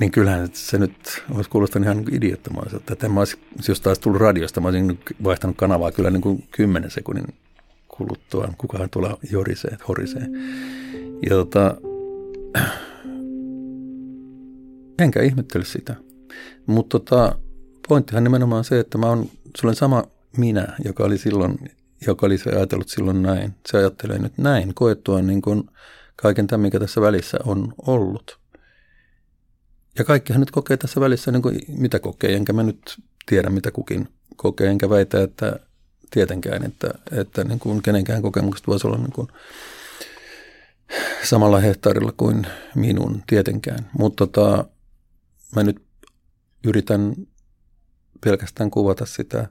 Niin kyllähän se nyt olisi kuulostanut ihan niin idiottomaiselta. Että mä olisi, jos taas tullut radiosta, mä olisin vaihtanut kanavaa kyllä niin kuin 10 sekunnin kuluttua, kukaan tuolla jorisee, horisee. Ja tota, enkä ihmettele sitä. Mutta tota, pointtihan nimenomaan se, että mä oon, sulla sama minä, joka oli silloin, joka oli se ajatellut silloin näin. Se ajattelee nyt näin, koettua niin kuin kaiken tämän, mikä tässä välissä on ollut. Ja kaikkihan nyt kokee tässä välissä, niin kuin, mitä kokee, enkä mä nyt tiedä, mitä kukin kokee, enkä väitä, että tietenkään, että, että niin kuin kenenkään kokemukset voisi olla niin kuin samalla hehtaarilla kuin minun, tietenkään. Mutta tota, mä nyt yritän pelkästään kuvata sitä,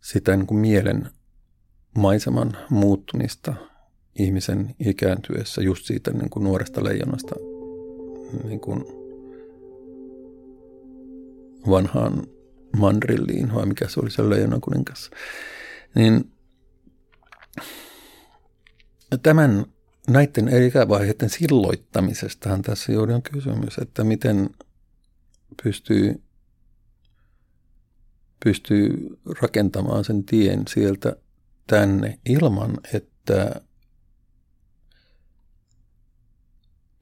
sitä niin kuin mielen maiseman muuttumista ihmisen ikääntyessä just siitä niin kuin nuoresta leijonasta niin kuin vanhaan mandrilliin, vai mikä se oli se leijonan kuningas. Niin tämän näiden eri ikävaiheiden silloittamisestahan tässä juuri on kysymys, että miten pystyy, pystyy rakentamaan sen tien sieltä tänne ilman, että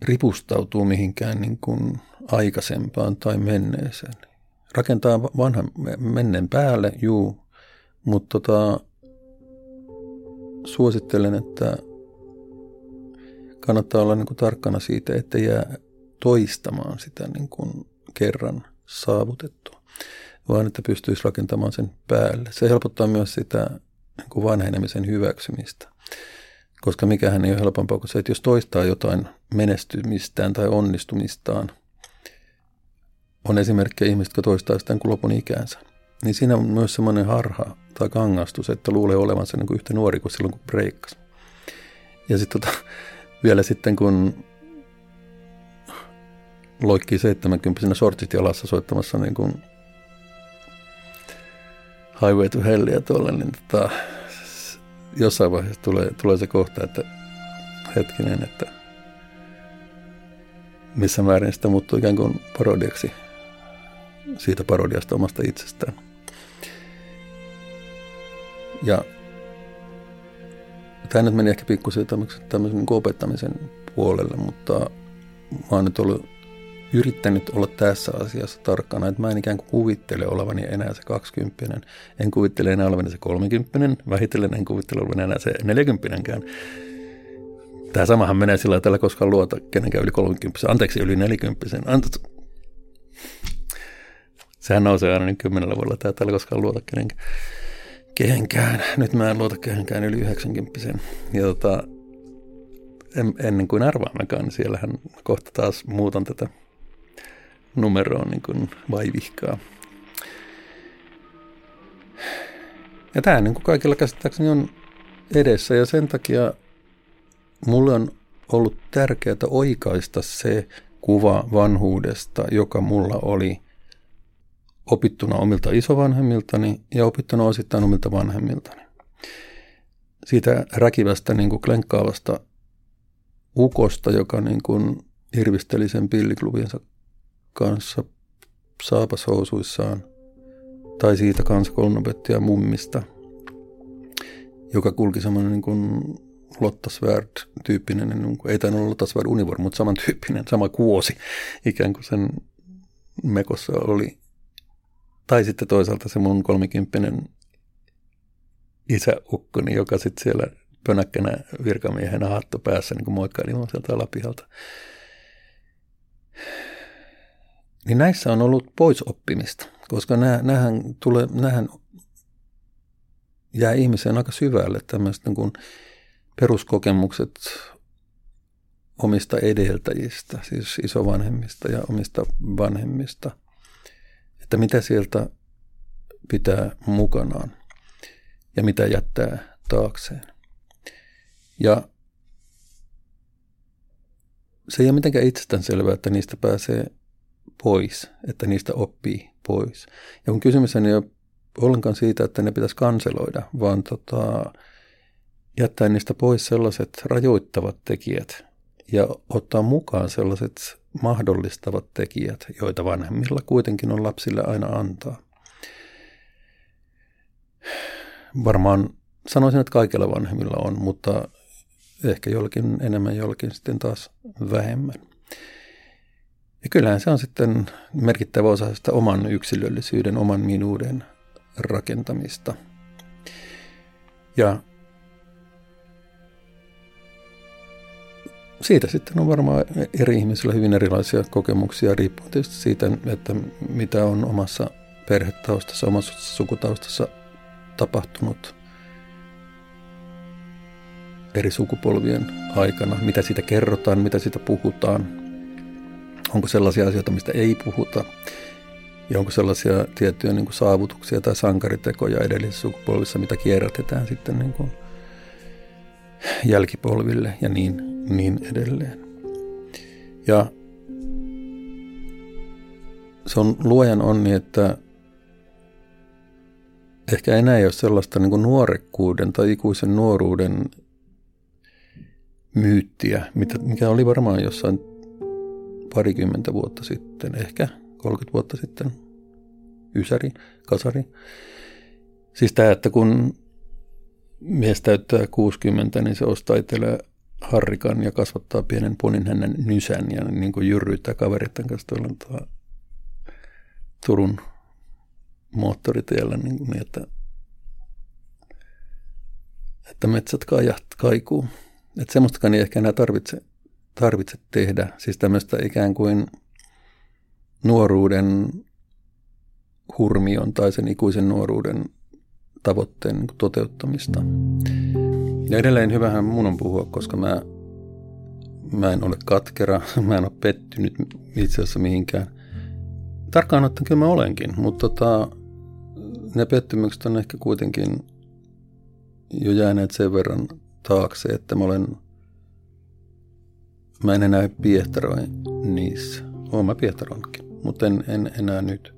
ripustautuu mihinkään niin kuin aikaisempaan tai menneeseen. Rakentaa vanhan menneen päälle, juu, mutta tota, suosittelen, että kannattaa olla niin kuin tarkkana siitä, että jää toistamaan sitä niin kuin kerran saavutettua, vaan että pystyisi rakentamaan sen päälle. Se helpottaa myös sitä niin kuin vanhenemisen hyväksymistä, koska mikähän ei ole helpompaa kuin se, että jos toistaa jotain menestymistään tai onnistumistaan, on esimerkkejä ihmistä, jotka toistaa sitä kuin lopun ikäänsä niin siinä on myös semmoinen harha tai kangastus, että luulee olevansa niin kuin yhtä nuori kuin silloin, kun breikkas. Ja sitten tota, vielä sitten, kun loikkii 70 sortsit jalassa soittamassa niin kuin Highway to Hellia tuolla, niin tota, jossain vaiheessa tulee, tulee se kohta, että hetkinen, että missä määrin sitä muuttuu ikään kuin parodiaksi siitä parodiasta omasta itsestään. Ja tämä nyt meni ehkä pikkusen tämmöisen, tämmöisen niin opettamisen puolelle, mutta mä oon nyt ollut yrittänyt olla tässä asiassa tarkkana, että mä en ikään kuin kuvittele olevani enää se 20 en kuvittele enää olevani se 30 vähitellen en kuvittele olevani enää se 40 Tämä samahan menee sillä tavalla, koskaan luota kenenkään yli 30, anteeksi yli 40. Anteeksi. Sehän nousee aina niin kymmenellä vuodella, tämä tällä koskaan luota kenenkään. Kehenkään. Nyt mä en luota kehenkään yli 90. Ja tota, en, ennen kuin arvaammekaan, niin siellähän kohta taas muutan tätä numeroa niin kuin vaivihkaa. Ja tämä niin kuin kaikilla käsittääkseni on edessä ja sen takia mulle on ollut tärkeää oikaista se kuva vanhuudesta, joka mulla oli opittuna omilta isovanhemmiltani ja opittuna osittain omilta vanhemmiltani. Siitä räkivästä niin kuin klenkkaavasta ukosta, joka niin kuin hirvisteli sen pilliklubiensa kanssa saapashousuissaan, tai siitä kansakoulunopettaja mummista, joka kulki semmoinen niin kuin Lotta Svärd-tyyppinen, niin kuin, ei tainnut olla Lotta Svärd Univorm, mutta samantyyppinen, sama kuosi, ikään kuin sen mekossa oli. Tai sitten toisaalta se mun kolmikymppinen isäukkoni, joka sitten siellä pönäkkänä virkamiehenä hattu päässä niin moikkaili mun sieltä alapihalta. Niin näissä on ollut poisoppimista, koska nämähän, tulee, nämähän jää ihmiseen aika syvälle tämmöistä niin kuin peruskokemukset omista edeltäjistä, siis isovanhemmista ja omista vanhemmista, että mitä sieltä pitää mukanaan ja mitä jättää taakseen. Ja se ei ole mitenkään itsestäänselvää, että niistä pääsee pois, että niistä oppii pois. Ja kun kysymys ei ole ollenkaan siitä, että ne pitäisi kanseloida, vaan tota, jättää niistä pois sellaiset rajoittavat tekijät ja ottaa mukaan sellaiset mahdollistavat tekijät, joita vanhemmilla kuitenkin on lapsille aina antaa. Varmaan sanoisin, että kaikilla vanhemmilla on, mutta ehkä jollakin enemmän, jollakin sitten taas vähemmän. Ja kyllähän se on sitten merkittävä osa sitä oman yksilöllisyyden, oman minuuden rakentamista. Ja siitä sitten on varmaan eri ihmisillä hyvin erilaisia kokemuksia riippuen tietysti siitä, että mitä on omassa perhetaustassa, omassa sukutaustassa tapahtunut eri sukupolvien aikana, mitä siitä kerrotaan, mitä siitä puhutaan, onko sellaisia asioita, mistä ei puhuta, ja onko sellaisia tiettyjä niin kuin saavutuksia tai sankaritekoja edellisissä sukupolvissa, mitä kierrätetään sitten niin kuin jälkipolville ja niin, niin edelleen. Ja se on luojan onni, että ehkä enää ei ole sellaista niin nuorekkuuden tai ikuisen nuoruuden myyttiä, mikä oli varmaan jossain parikymmentä vuotta sitten, ehkä 30 vuotta sitten, Ysäri, Kasari. Siis tämä, että kun mies täyttää 60, niin se ostaa itselleen harrikan ja kasvattaa pienen ponin hänen nysän ja niin kuin jyrryyttää kaveritten kanssa tuolla tuo Turun moottoritiellä niin, kuin niin että, että metsät kaijat kaikuu. Että semmoistakaan ei ehkä enää tarvitse tarvitse tehdä. Siis tämmöistä ikään kuin nuoruuden hurmion tai sen ikuisen nuoruuden tavoitteen toteuttamista. Ja edelleen hyvähän mun on puhua, koska mä, mä en ole katkera, mä en ole pettynyt itse asiassa mihinkään. Tarkkaan ottaen kyllä mä olenkin, mutta tota, ne pettymykset on ehkä kuitenkin jo jääneet sen verran taakse, että mä olen – Mä en enää piehtaroi niissä. Oon mä piehtaroinutkin, mutta en, en enää nyt.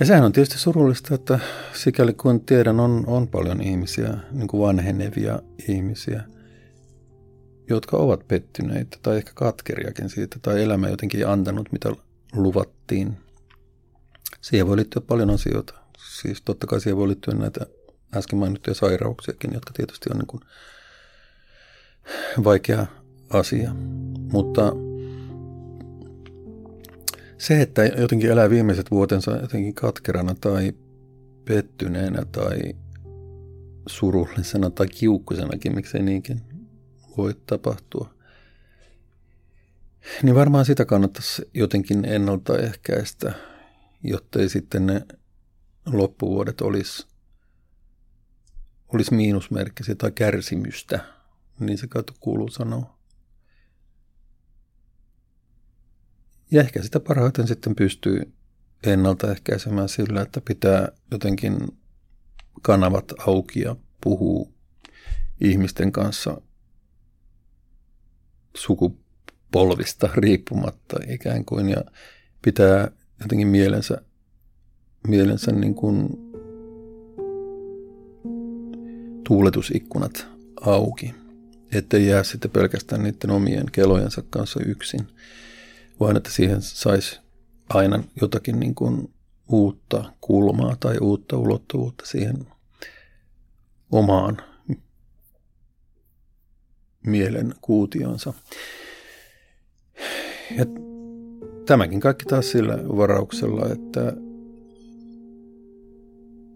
Ja sehän on tietysti surullista, että sikäli kun tiedän, on, on paljon ihmisiä, niin kuin vanhenevia ihmisiä, jotka ovat pettyneitä tai ehkä katkeriakin siitä, tai elämä jotenkin antanut, mitä luvattiin. Siihen voi liittyä paljon asioita. Siis totta kai siihen voi liittyä näitä äsken mainittuja sairauksiakin, jotka tietysti on niin kuin vaikea asia. Mutta se, että jotenkin elää viimeiset vuotensa jotenkin katkerana tai pettyneenä tai surullisena tai kiukkusenakin, miksei niinkin voi tapahtua. Niin varmaan sitä kannattaisi jotenkin ennaltaehkäistä, jotta ei sitten ne loppuvuodet olisi, olisi miinusmerkkisiä tai kärsimystä, niin se kautta kuuluu sanoa. Ja ehkä sitä parhaiten sitten pystyy ennaltaehkäisemään sillä, että pitää jotenkin kanavat auki ja puhuu ihmisten kanssa sukupolvista riippumatta ikään kuin. Ja pitää jotenkin mielensä, mielensä niin kuin tuuletusikkunat auki, ettei jää sitten pelkästään niiden omien kelojensa kanssa yksin, vaan että siihen saisi aina jotakin niin kuin uutta kulmaa tai uutta ulottuvuutta siihen omaan mielen kuutionsa. Ja tämäkin kaikki taas sillä varauksella, että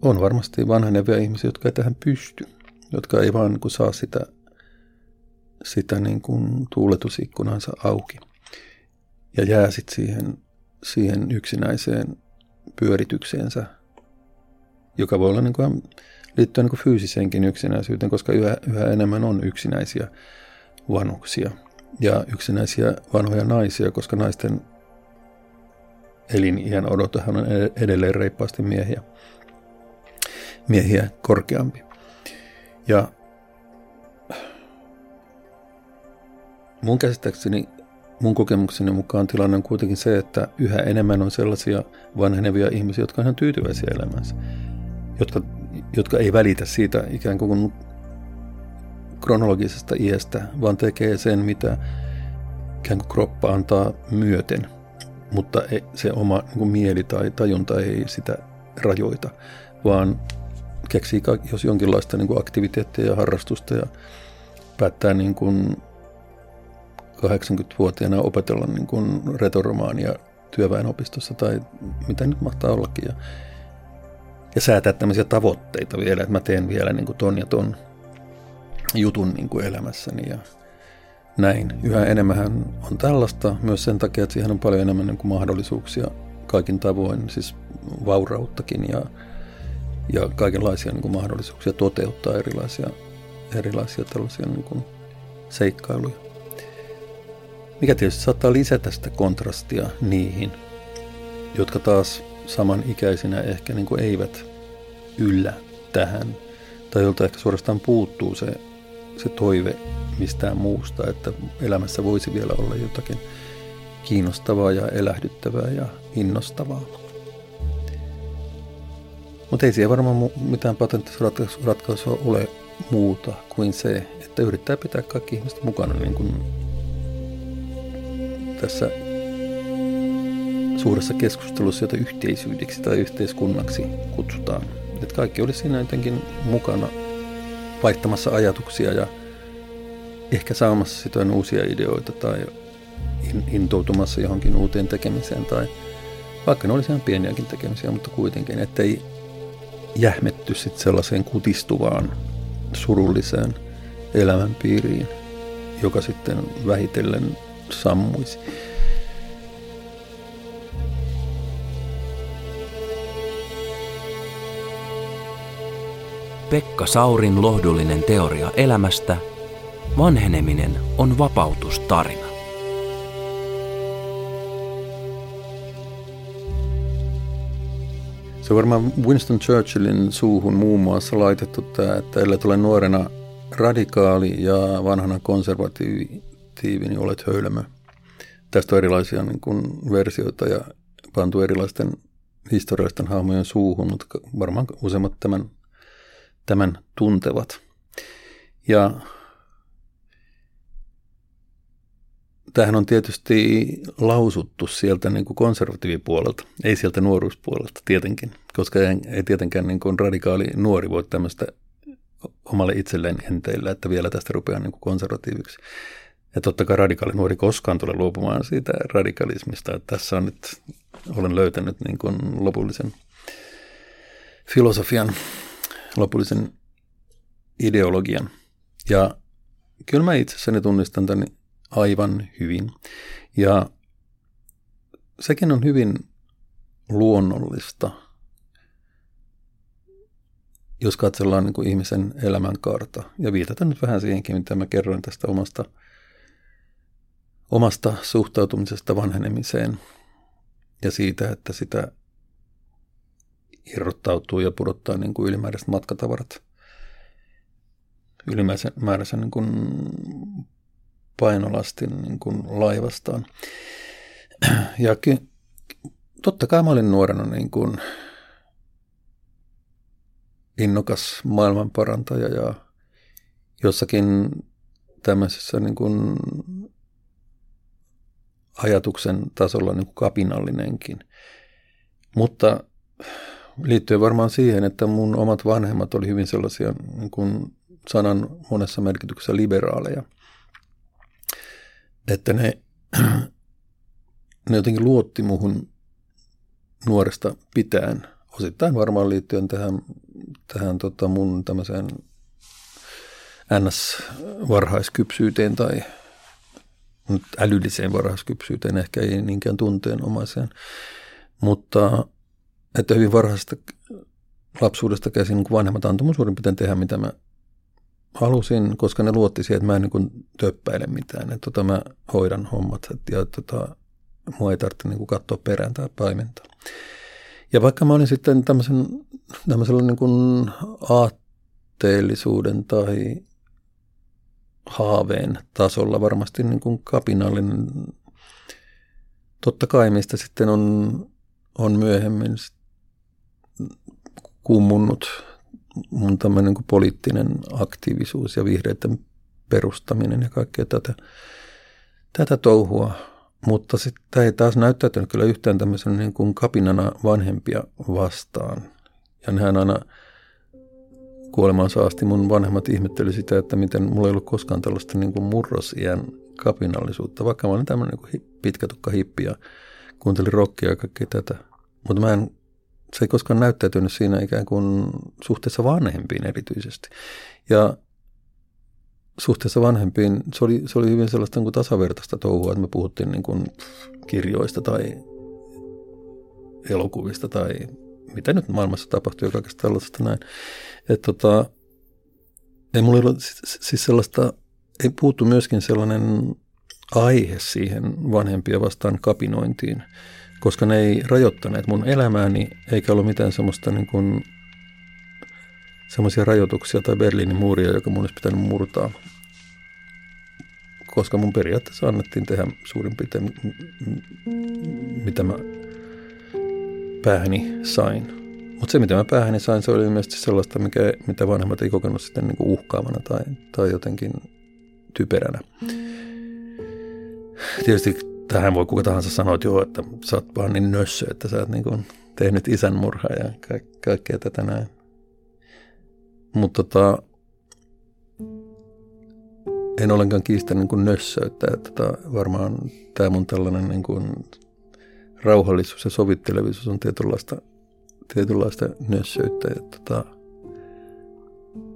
on varmasti vanhenevia ihmisiä, jotka ei tähän pysty, jotka ei vaan niin saa sitä, sitä niin kuin tuuletusikkunansa auki. Ja jää sitten siihen, siihen yksinäiseen pyöritykseensä, joka voi olla niin kuin, liittyä niin kuin fyysiseenkin yksinäisyyteen, koska yhä, yhä enemmän on yksinäisiä vanhuksia ja yksinäisiä vanhoja naisia, koska naisten eliniän odotehan on edelleen reippaasti miehiä, miehiä korkeampi. Ja mun käsittääkseni mun kokemukseni mukaan tilanne on kuitenkin se, että yhä enemmän on sellaisia vanhenevia ihmisiä, jotka on ihan tyytyväisiä elämänsä, jotka, jotka ei välitä siitä ikään kuin kronologisesta iästä, vaan tekee sen, mitä ikään kuin kroppa antaa myöten, mutta se oma niin kuin mieli tai tajunta ei sitä rajoita, vaan keksii jos jonkinlaista niin kuin aktiviteettia ja harrastusta ja päättää niin kuin 80-vuotiaana opetella niin kuin retoromaania työväenopistossa tai mitä nyt mahtaa ollakin. Ja, ja säätää tämmöisiä tavoitteita vielä, että mä teen vielä niin kuin ton ja ton jutun niin kuin elämässäni ja näin. Yhä enemmän on tällaista myös sen takia, että siihen on paljon enemmän niin kuin mahdollisuuksia kaikin tavoin, siis vaurauttakin ja, ja kaikenlaisia niin kuin mahdollisuuksia toteuttaa erilaisia, erilaisia tällaisia niin kuin seikkailuja mikä tietysti saattaa lisätä sitä kontrastia niihin, jotka taas samanikäisinä ehkä niin kuin eivät yllä tähän, tai jolta ehkä suorastaan puuttuu se, se toive mistään muusta, että elämässä voisi vielä olla jotakin kiinnostavaa ja elähdyttävää ja innostavaa. Mutta ei siellä varmaan mitään patenttisratkaisua ole muuta kuin se, että yrittää pitää kaikki ihmiset mukana niin kuin tässä suuressa keskustelussa, jota yhteisyydeksi tai yhteiskunnaksi kutsutaan. Että kaikki olisi siinä jotenkin mukana vaihtamassa ajatuksia ja ehkä saamassa sitten uusia ideoita tai intoutumassa johonkin uuteen tekemiseen tai vaikka ne olisi ihan pieniäkin tekemisiä, mutta kuitenkin, ettei jähmetty sitten sellaiseen kutistuvaan, surulliseen elämänpiiriin, joka sitten vähitellen sammuisi. Pekka Saurin lohdullinen teoria elämästä. Vanheneminen on vapautustarina. Se on varmaan Winston Churchillin suuhun muun muassa laitettu tämä, että ellei tule nuorena radikaali ja vanhana konservatiivi tiivi, niin olet höylämö. Tästä on erilaisia niin kuin versioita ja pantu erilaisten historiallisten hahmojen suuhun, mutta varmaan useimmat tämän, tämän tuntevat. Ja tämähän on tietysti lausuttu sieltä niin kuin konservatiivipuolelta, ei sieltä nuoruuspuolelta tietenkin, koska ei, ei tietenkään niin kuin radikaali nuori voi tämmöistä omalle itselleen enteillä, että vielä tästä rupeaa niin kuin konservatiiviksi. Ja totta kai radikaali nuori koskaan tule luopumaan siitä radikalismista. Että tässä on nyt, olen löytänyt niin kuin lopullisen filosofian, lopullisen ideologian. Ja kyllä mä itsessäni tunnistan tämän aivan hyvin. Ja sekin on hyvin luonnollista, jos katsellaan niin kuin ihmisen elämänkaarta. Ja viitataan nyt vähän siihenkin, mitä mä kerroin tästä omasta, omasta suhtautumisesta vanhenemiseen ja siitä, että sitä irrottautuu ja pudottaa niin kuin ylimääräiset matkatavarat ylimääräisen niin kuin painolastin niin kuin laivastaan. Ja totta kai mä olin nuorena niin kuin innokas maailmanparantaja ja jossakin tämmöisessä niin kuin ajatuksen tasolla niin kuin kapinallinenkin. Mutta liittyen varmaan siihen, että mun omat vanhemmat oli hyvin sellaisia niin kuin sanan monessa merkityksessä liberaaleja. Että ne, ne jotenkin luotti muhun nuoresta pitäen, osittain varmaan liittyen tähän, tähän tota mun tämmöiseen NS-varhaiskypsyyteen tai nyt älylliseen varhaiskypsyyteen, ehkä ei niinkään tunteenomaiseen, mutta että hyvin varhaisesta lapsuudesta käsin niin vanhemmat antoi mun suurin piirtein tehdä, mitä mä halusin, koska ne luotti siihen, että mä en niin töppäile mitään, että tota mä hoidan hommat ja tota, mua ei tarvitse niin katsoa perään tai paimentaa. Ja vaikka mä olin sitten tämmöisen, tämmöisellä niin kuin aatteellisuuden tai haaveen tasolla varmasti niin kuin kapinallinen, totta kai mistä sitten on, on myöhemmin kummunnut mun tämmöinen niin poliittinen aktiivisuus ja vihreiden perustaminen ja kaikkea tätä, tätä touhua. Mutta sitten ei taas näyttäytynyt kyllä yhtään tämmöisen niin kuin kapinana vanhempia vastaan. Ja nehän aina kuolemaan saasti mun vanhemmat ihmetteli sitä, että miten mulla ei ollut koskaan tällaista niin kuin murrosiän kapinallisuutta, vaikka mä olin tämmöinen niin pitkä tukka hippi ja kuuntelin rockia ja kaikkea tätä. Mutta mä en se ei koskaan näyttäytynyt siinä ikään kuin suhteessa vanhempiin erityisesti. Ja suhteessa vanhempiin se oli, se oli hyvin sellaista niin kuin tasavertaista touhua, että me puhuttiin niin kuin kirjoista tai elokuvista tai mitä nyt maailmassa tapahtuu ja kaikesta tällaisesta näin. Että tota, ei mulla ollut siis sellaista, ei puuttu myöskin sellainen aihe siihen vanhempia vastaan kapinointiin koska ne ei rajoittaneet mun elämääni, eikä ollut mitään semmoista niin kuin, semmoisia rajoituksia tai Berliinin muuria, joka mun olisi pitänyt murtaa. Koska mun periaatteessa annettiin tehdä suurin piirtein, mitä mä päähäni sain. Mutta se, mitä mä päähäni sain, se oli ilmeisesti sellaista, mikä, mitä vanhemmat ei kokenut sitten niin uhkaavana tai, tai jotenkin typeränä. Tietysti tähän voi kuka tahansa sanoa, että joo, että sä oot vaan niin nössö, että sä oot niin kuin tehnyt isän murhaa ja ka- kaikkea tätä näin. Mutta tota, en ollenkaan kiistä niin kuin nössöyttä. Että tota, varmaan tämä mun tällainen niin kuin rauhallisuus ja sovittelevuus on tietynlaista, tietynlaista nössöyttä. Että, tota,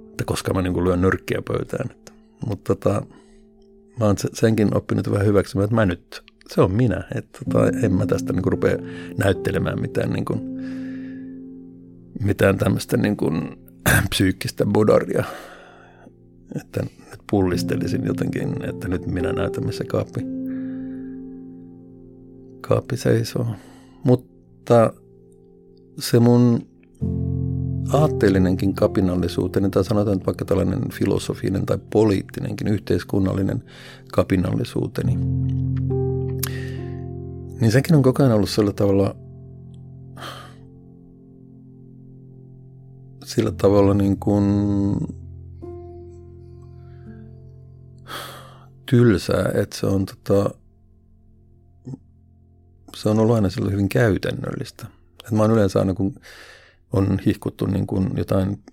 että koska mä niin kuin lyön nyrkkiä pöytään. Että, mutta tota, mä oon senkin oppinut vähän hyväksymään, että mä nyt se on minä. Että tota, en mä tästä niin kuin rupea näyttelemään mitään, niin kuin, mitään tämmöistä niin kuin, psyykkistä bodaria. Että nyt pullistelisin jotenkin, että nyt minä näytän, missä kaappi, kaappi seisoo. Mutta se mun aatteellinenkin kapinallisuuteni, tai sanotaan että vaikka tällainen filosofinen tai poliittinenkin yhteiskunnallinen kapinallisuuteni, niin sekin on koko ajan ollut sillä tavalla, sillä tavalla niin kuin tylsää, että se on tota, se on ollut aina sillä hyvin käytännöllistä. Et mä oon yleensä aina, kun on hihkuttu niin kuin jotain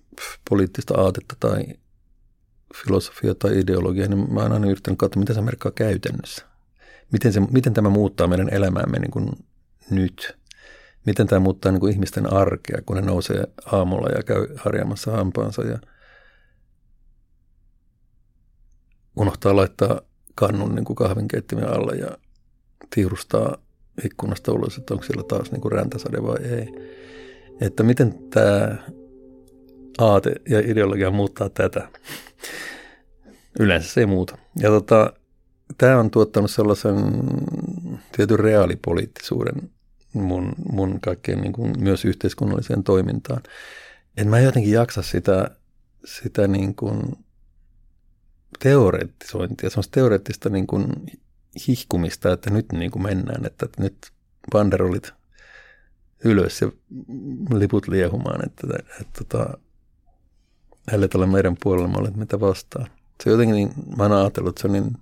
poliittista aatetta tai filosofia tai ideologia, niin mä oon aina yrittänyt katsoa, mitä se merkkaa käytännössä. Miten, se, miten tämä muuttaa meidän elämäämme niin kuin nyt. Miten tämä muuttaa niin kuin ihmisten arkea, kun ne nousee aamulla ja käy harjaamassa hampaansa ja unohtaa laittaa kannun niin kuin kahvinkeittimen alle ja tiirustaa ikkunasta ulos, että onko siellä taas niin kuin räntäsade vai ei. Että miten tämä aate ja ideologia muuttaa tätä. Yleensä se ei muuta. Ja tota, tämä on tuottanut sellaisen tietyn reaalipoliittisuuden mun, mun kaikkeen niin kuin myös yhteiskunnalliseen toimintaan. En mä jotenkin jaksa sitä, sitä niin kuin teoreettisointia, semmoista teoreettista niin kuin hihkumista, että nyt niin kuin mennään, että, että nyt banderolit ylös ja liput liehumaan, että, että, että, että ället ole meidän puolella, mä olet mitä vastaan. Se jotenkin, niin, mä oon ajatellut, että se on niin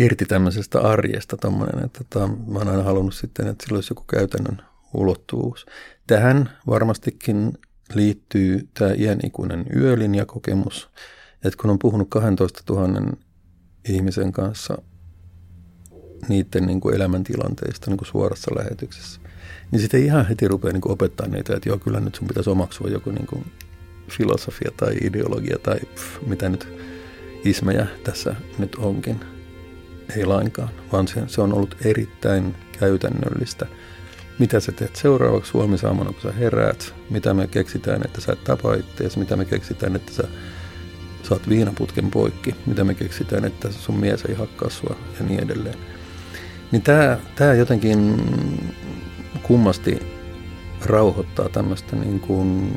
irti tämmöisestä arjesta tommonen, että tota, mä oon aina halunnut sitten, että sillä olisi joku käytännön ulottuvuus. Tähän varmastikin liittyy tämä iänikuinen yölinjakokemus, että kun on puhunut 12 000 ihmisen kanssa niiden niin kuin elämäntilanteista niin kuin suorassa lähetyksessä, niin sitten ihan heti rupeaa niin kuin opettaa niitä, että joo, kyllä nyt sun pitäisi omaksua joku niin kuin filosofia tai ideologia tai pff, mitä nyt ismejä tässä nyt onkin. Ei lainkaan, vaan se, se on ollut erittäin käytännöllistä. Mitä sä teet seuraavaksi huomisaamana, kun sä heräät? Mitä me keksitään, että sä et tapa itteesi? Mitä me keksitään, että sä saat viinaputken poikki? Mitä me keksitään, että sun mies ei hakkaa sua ja niin edelleen. Niin tämä, tämä jotenkin kummasti rauhoittaa tämmöistä niin kuin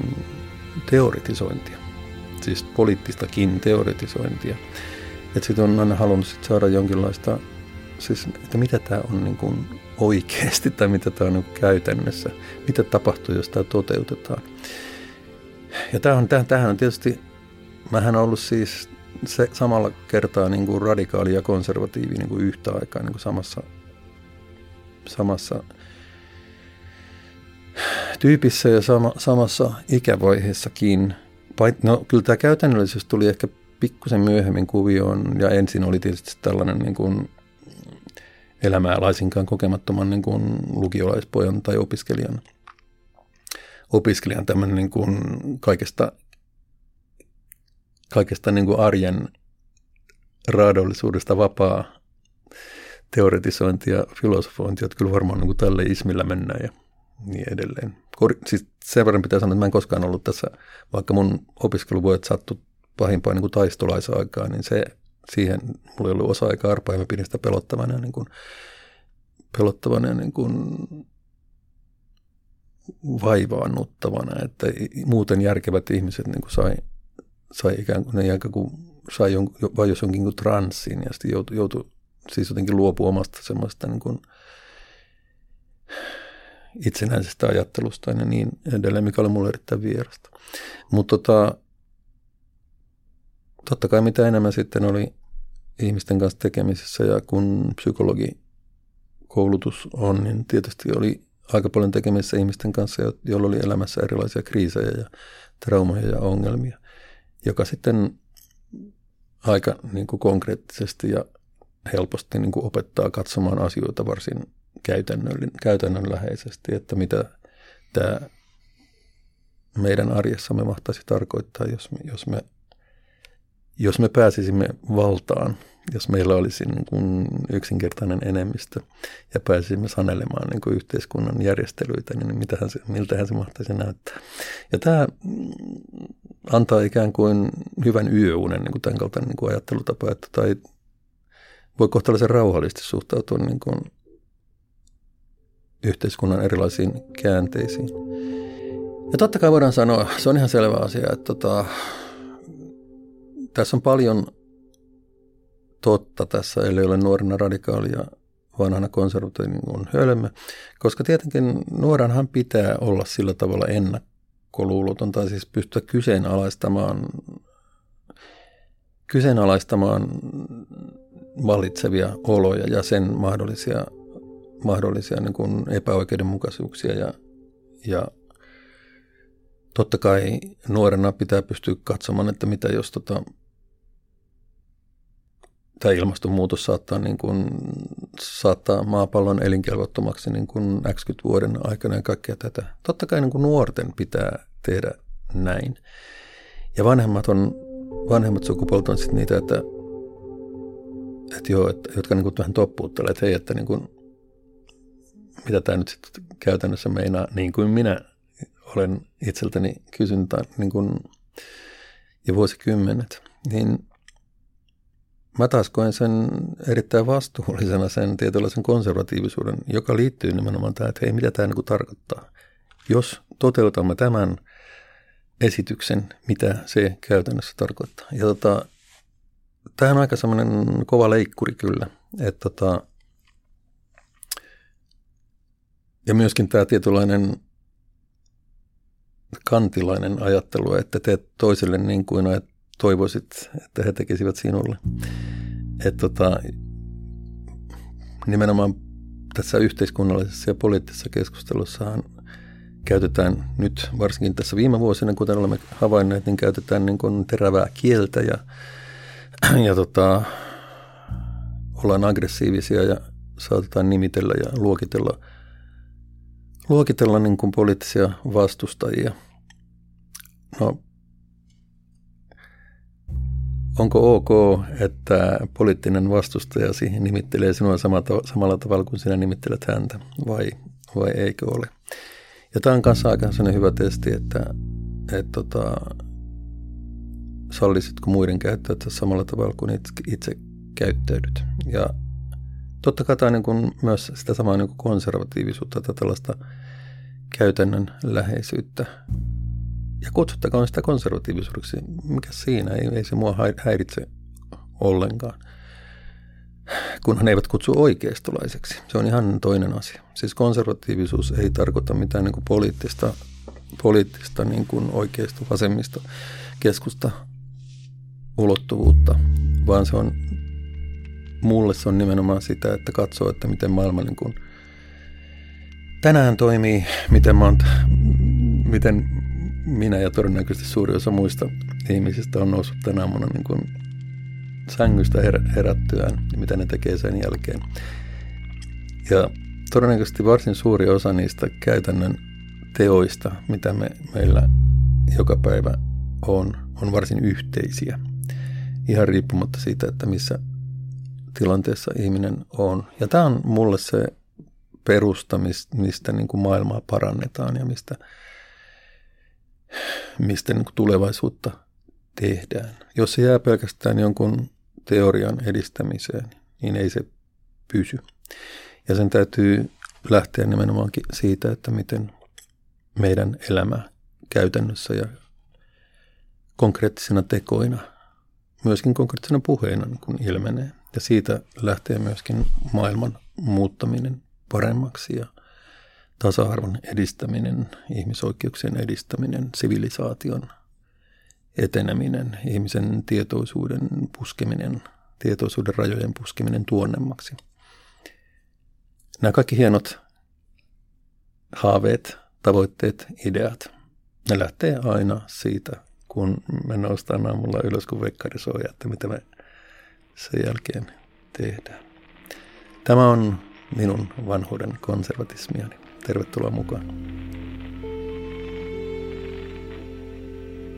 teoretisointia, siis poliittistakin teoretisointia. Että sitten on aina halunnut sit saada jonkinlaista, siis että mitä tämä on niin kuin oikeasti tai mitä tämä on niin käytännössä, mitä tapahtuu, jos tämä toteutetaan. Ja tämähän tämähän on tietysti, mähän on ollut siis se samalla kertaa niin kuin radikaali ja konservatiivi niin kuin yhtä aikaa niin kuin samassa, samassa tyypissä ja sama, samassa ikävaiheessakin. No kyllä tämä käytännöllisyys tuli ehkä pikkusen myöhemmin kuvioon ja ensin oli tietysti tällainen niin kuin elämää laisinkaan kokemattoman niin kuin lukiolaispojan tai opiskelijan, opiskelijan tämmöinen niin kuin kaikesta, kaikesta niin kuin arjen raadollisuudesta vapaa teoretisointi ja filosofointi, että kyllä varmaan niin kuin tälle ismillä mennään ja niin edelleen. Kor- siis sen verran pitää sanoa, että mä en koskaan ollut tässä, vaikka mun opiskeluvuodet sattu pahimpaan niin kuin taistolaisaikaan, niin se siihen mulla ei ollut osa-aikaa arpaa ja mä pidin sitä pelottavana niin kuin, pelottavana niin kuin vaivaannuttavana, että muuten järkevät ihmiset niin kuin sai, sai ikään kuin, ne ikään kuin sai jon, vai jos jonkin kuin transsiin ja sitten joutui, joutui siis jotenkin luopua omasta semmoista niin kuin, itsenäisestä ajattelusta ja niin edelleen, mikä oli mulle erittäin vierasta. Mutta tota, totta kai mitä enemmän sitten oli ihmisten kanssa tekemisissä ja kun psykologikoulutus on, niin tietysti oli aika paljon tekemisissä ihmisten kanssa, joilla oli elämässä erilaisia kriisejä ja traumaja ja ongelmia, joka sitten aika niin kuin konkreettisesti ja helposti niin kuin opettaa katsomaan asioita varsin käytännönläheisesti, että mitä tämä meidän arjessamme mahtaisi tarkoittaa, jos me, jos me, jos me pääsisimme valtaan, jos meillä olisi niin kuin yksinkertainen enemmistö ja pääsisimme sanelemaan niin kuin yhteiskunnan järjestelyitä, niin mitähän se, miltähän se mahtaisi näyttää. Ja tämä antaa ikään kuin hyvän yöunen niin kuin tämän kaltainen niin kuin ajattelutapa, että tai voi kohtalaisen rauhallisesti suhtautua niin kuin yhteiskunnan erilaisiin käänteisiin. Ja totta kai voidaan sanoa, se on ihan selvä asia, että tota, tässä on paljon totta tässä, eli ole nuorena radikaalia vanhana konservatiivinen kuin hölmö, koska tietenkin nuoranhan pitää olla sillä tavalla ennakkoluuloton tai siis pystyä kyseenalaistamaan, kyseenalaistamaan vallitsevia oloja ja sen mahdollisia mahdollisia niin kuin epäoikeudenmukaisuuksia ja, ja totta kai nuorena pitää pystyä katsomaan, että mitä jos tota, tämä ilmastonmuutos saattaa, niin kuin, saattaa maapallon elinkelvottomaksi niin kuin X vuoden aikana ja kaikkea tätä. Totta kai niin kuin nuorten pitää tehdä näin. Ja vanhemmat on, vanhemmat sukupolvet on sitten niitä, että, että joo, että, jotka niin kuin vähän toppuuttelee, että hei, että niin kuin, mitä tämä nyt sitten käytännössä meinaa, niin kuin minä olen itseltäni kysynyt niin kuin jo vuosikymmenet, niin Mä taas koen sen erittäin vastuullisena sen tietynlaisen konservatiivisuuden, joka liittyy nimenomaan tähän, että hei, mitä tämä niin tarkoittaa. Jos toteutamme tämän esityksen, mitä se käytännössä tarkoittaa. Ja tota, tämä on aika semmoinen kova leikkuri kyllä. Että tota, ja myöskin tämä tietynlainen kantilainen ajattelu, että teet toiselle niin kuin toivoisit, että he tekisivät sinulle. Että tota, nimenomaan tässä yhteiskunnallisessa ja poliittisessa keskustelussahan käytetään nyt, varsinkin tässä viime vuosina, kuten olemme havainneet, niin käytetään niin kuin terävää kieltä ja, ja tota, ollaan aggressiivisia ja saatetaan nimitellä ja luokitella, luokitella niin kuin poliittisia vastustajia. No, onko ok, että poliittinen vastustaja siihen nimittelee sinua samalla tavalla kuin sinä nimittelet häntä, vai, vai eikö ole? Ja tämä on kanssa aika hyvä testi, että, että tota, sallisitko muiden käyttäytyä samalla tavalla kuin itse, itse käyttäydyt. Ja totta kai tämä on niin myös sitä samaa niin konservatiivisuutta tai tällaista käytännön läheisyyttä ja kutsuttakoon sitä konservatiivisuudeksi. Mikä siinä? Ei, ei se mua häiritse ollenkaan. Kunhan eivät kutsu oikeistolaiseksi. Se on ihan toinen asia. Siis konservatiivisuus ei tarkoita mitään niin kuin poliittista, poliittista niin kuin oikeisto, vasemmista, keskusta ulottuvuutta, vaan se on, mulle se on nimenomaan sitä, että katsoo, että miten maailma niin kuin tänään toimii, miten, mä oon, miten minä ja todennäköisesti suuri osa muista ihmisistä on noussut tänä aamuna niin kuin sängystä her- herättyään ja mitä ne tekee sen jälkeen. Ja todennäköisesti varsin suuri osa niistä käytännön teoista, mitä me, meillä joka päivä on, on varsin yhteisiä. Ihan riippumatta siitä, että missä tilanteessa ihminen on. Ja tämä on mulle se perusta, mistä niin kuin maailmaa parannetaan ja mistä – mistä niin tulevaisuutta tehdään. Jos se jää pelkästään jonkun teorian edistämiseen, niin ei se pysy. Ja sen täytyy lähteä nimenomaan siitä, että miten meidän elämä käytännössä ja konkreettisina tekoina, myöskin konkreettisena puheina kun ilmenee. Ja siitä lähtee myöskin maailman muuttaminen paremmaksi ja tasa-arvon edistäminen, ihmisoikeuksien edistäminen, sivilisaation eteneminen, ihmisen tietoisuuden puskeminen, tietoisuuden rajojen puskeminen tuonnemmaksi. Nämä kaikki hienot haaveet, tavoitteet, ideat, ne lähtee aina siitä, kun me noustaan aamulla ylös, kun vekkari soi, että mitä me sen jälkeen tehdään. Tämä on minun vanhuuden konservatismiani. Tervetuloa mukaan.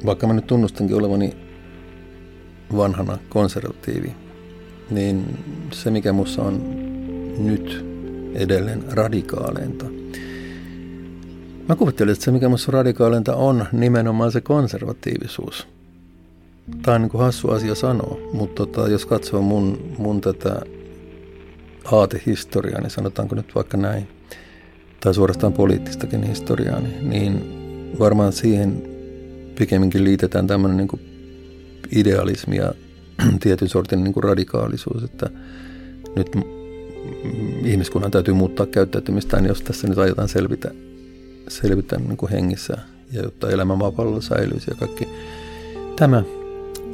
Vaikka mä nyt tunnustankin olevani vanhana konservatiivi, niin se mikä mussa on nyt edelleen radikaaleinta. Mä kuvittelin, että se mikä mussa radikaaleinta on nimenomaan se konservatiivisuus. Tämä on niin kuin hassu asia sanoa, mutta tota, jos katsoo mun, mun tätä aatehistoriaa, niin sanotaanko nyt vaikka näin – tai suorastaan poliittistakin historiaa, niin, niin varmaan siihen pikemminkin liitetään tämmöinen niin kuin idealismi ja tietyn sortin niin kuin radikaalisuus, että nyt ihmiskunnan täytyy muuttaa käyttäytymistään, jos tässä nyt aiotaan selvitä, selvitä niin kuin hengissä ja jotta elämä maapallolla säilyisi ja kaikki tämä,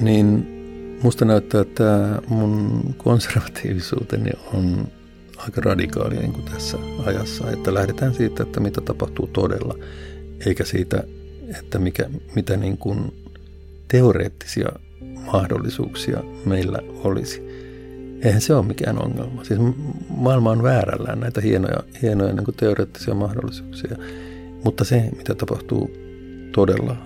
niin musta näyttää, että mun konservatiivisuuteni on aika radikaali niin kuin tässä ajassa, että lähdetään siitä, että mitä tapahtuu todella, eikä siitä, että mikä, mitä niin kuin teoreettisia mahdollisuuksia meillä olisi. Eihän se ole mikään ongelma. Siis maailma on väärällään näitä hienoja, hienoja niin kuin teoreettisia mahdollisuuksia. Mutta se, mitä tapahtuu todella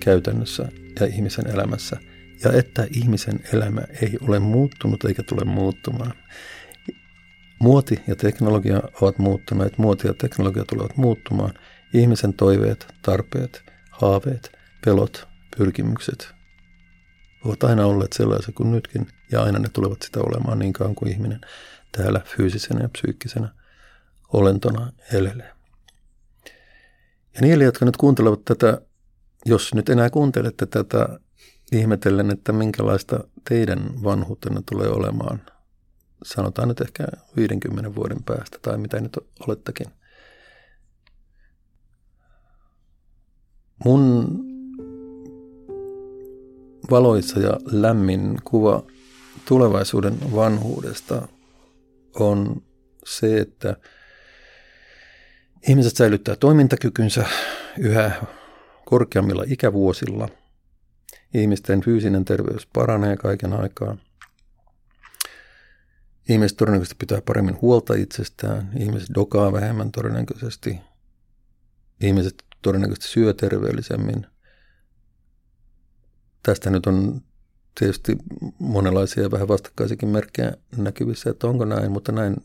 käytännössä ja ihmisen elämässä, ja että ihmisen elämä ei ole muuttunut eikä tule muuttumaan. Muoti ja teknologia ovat muuttuneet, muoti ja teknologia tulevat muuttumaan. Ihmisen toiveet, tarpeet, haaveet, pelot, pyrkimykset ovat aina olleet sellaisia kuin nytkin, ja aina ne tulevat sitä olemaan niin kauan kuin ihminen täällä fyysisenä ja psyykkisenä olentona elelee. Ja niille, jotka nyt kuuntelevat tätä, jos nyt enää kuuntelette tätä ihmetellen, että minkälaista teidän vanhuutenne tulee olemaan, sanotaan nyt ehkä 50 vuoden päästä tai mitä nyt olettekin. Mun valoissa ja lämmin kuva tulevaisuuden vanhuudesta on se, että ihmiset säilyttää toimintakykynsä yhä korkeammilla ikävuosilla. Ihmisten fyysinen terveys paranee kaiken aikaa. Ihmiset todennäköisesti pitää paremmin huolta itsestään. Ihmiset dokaa vähemmän todennäköisesti. Ihmiset todennäköisesti syö terveellisemmin – tästä nyt on tietysti monenlaisia vähän vastakkaisikin merkkejä näkyvissä, että onko näin, mutta näin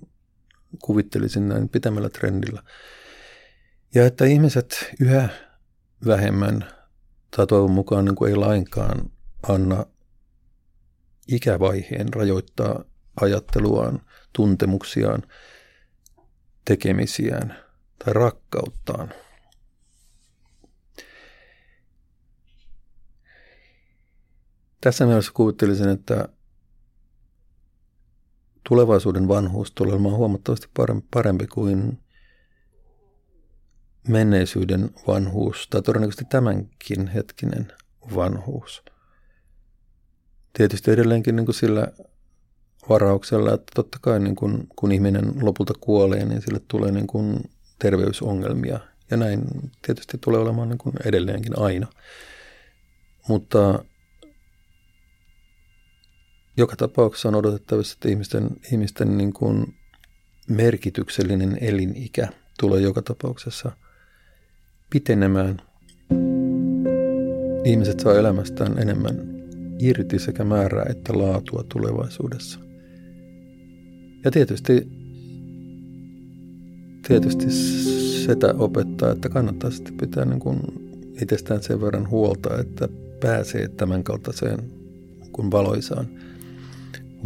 kuvittelisin näin pitämällä trendillä. Ja että ihmiset yhä vähemmän tai toivon mukaan niin kuin ei lainkaan anna ikävaiheen rajoittaa ajatteluaan, tuntemuksiaan, tekemisiään tai rakkauttaan – Tässä mielessä kuvittelisin, että tulevaisuuden vanhuus tulee olemaan huomattavasti parempi kuin menneisyyden vanhuus, tai todennäköisesti tämänkin hetkinen vanhuus. Tietysti edelleenkin niin kuin sillä varauksella, että totta kai niin kuin, kun ihminen lopulta kuolee, niin sille tulee niin kuin terveysongelmia. Ja näin tietysti tulee olemaan niin kuin edelleenkin aina. Mutta joka tapauksessa on odotettavissa, että ihmisten, ihmisten niin kuin merkityksellinen elinikä tulee joka tapauksessa pitenemään. Ihmiset saa elämästään enemmän irti sekä määrää että laatua tulevaisuudessa. Ja tietysti, tietysti sitä opettaa, että kannattaa sitten pitää niin kuin itsestään sen verran huolta, että pääsee tämän kaltaiseen kuin valoisaan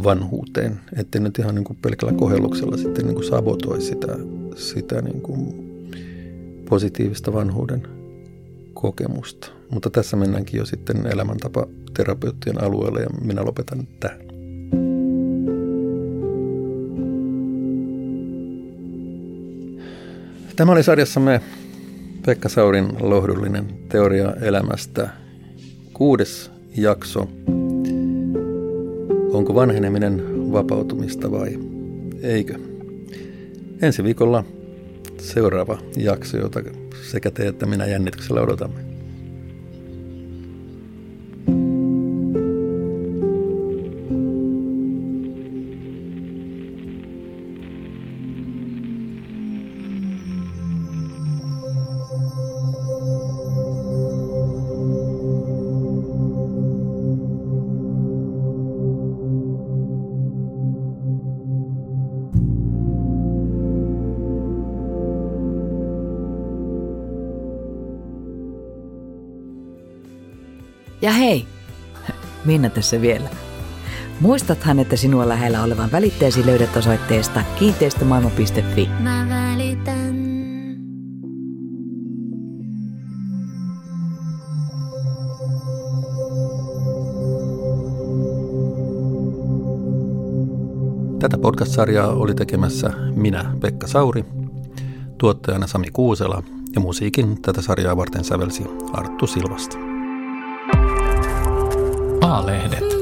vanhuuteen, ettei nyt ihan niin kuin pelkällä kohelluksella sitten niin kuin sabotoi sitä, sitä niin kuin positiivista vanhuuden kokemusta. Mutta tässä mennäänkin jo sitten elämäntapa terapeuttien alueelle ja minä lopetan tähän. Tämä oli sarjassamme Pekka Saurin lohdullinen teoria elämästä. Kuudes jakso Onko vanheneminen vapautumista vai eikö? Ensi viikolla seuraava jakso, jota sekä te että minä jännityksellä odotamme. Minna tässä vielä. Muistathan, että sinua lähellä olevan välitteesi löydät osoitteesta kiinteistömaailma.fi. Mä välitän. Tätä podcast-sarjaa oli tekemässä minä, Pekka Sauri, tuottajana Sami Kuusela ja musiikin tätä sarjaa varten sävelsi Arttu Silvasta. A-lehdet.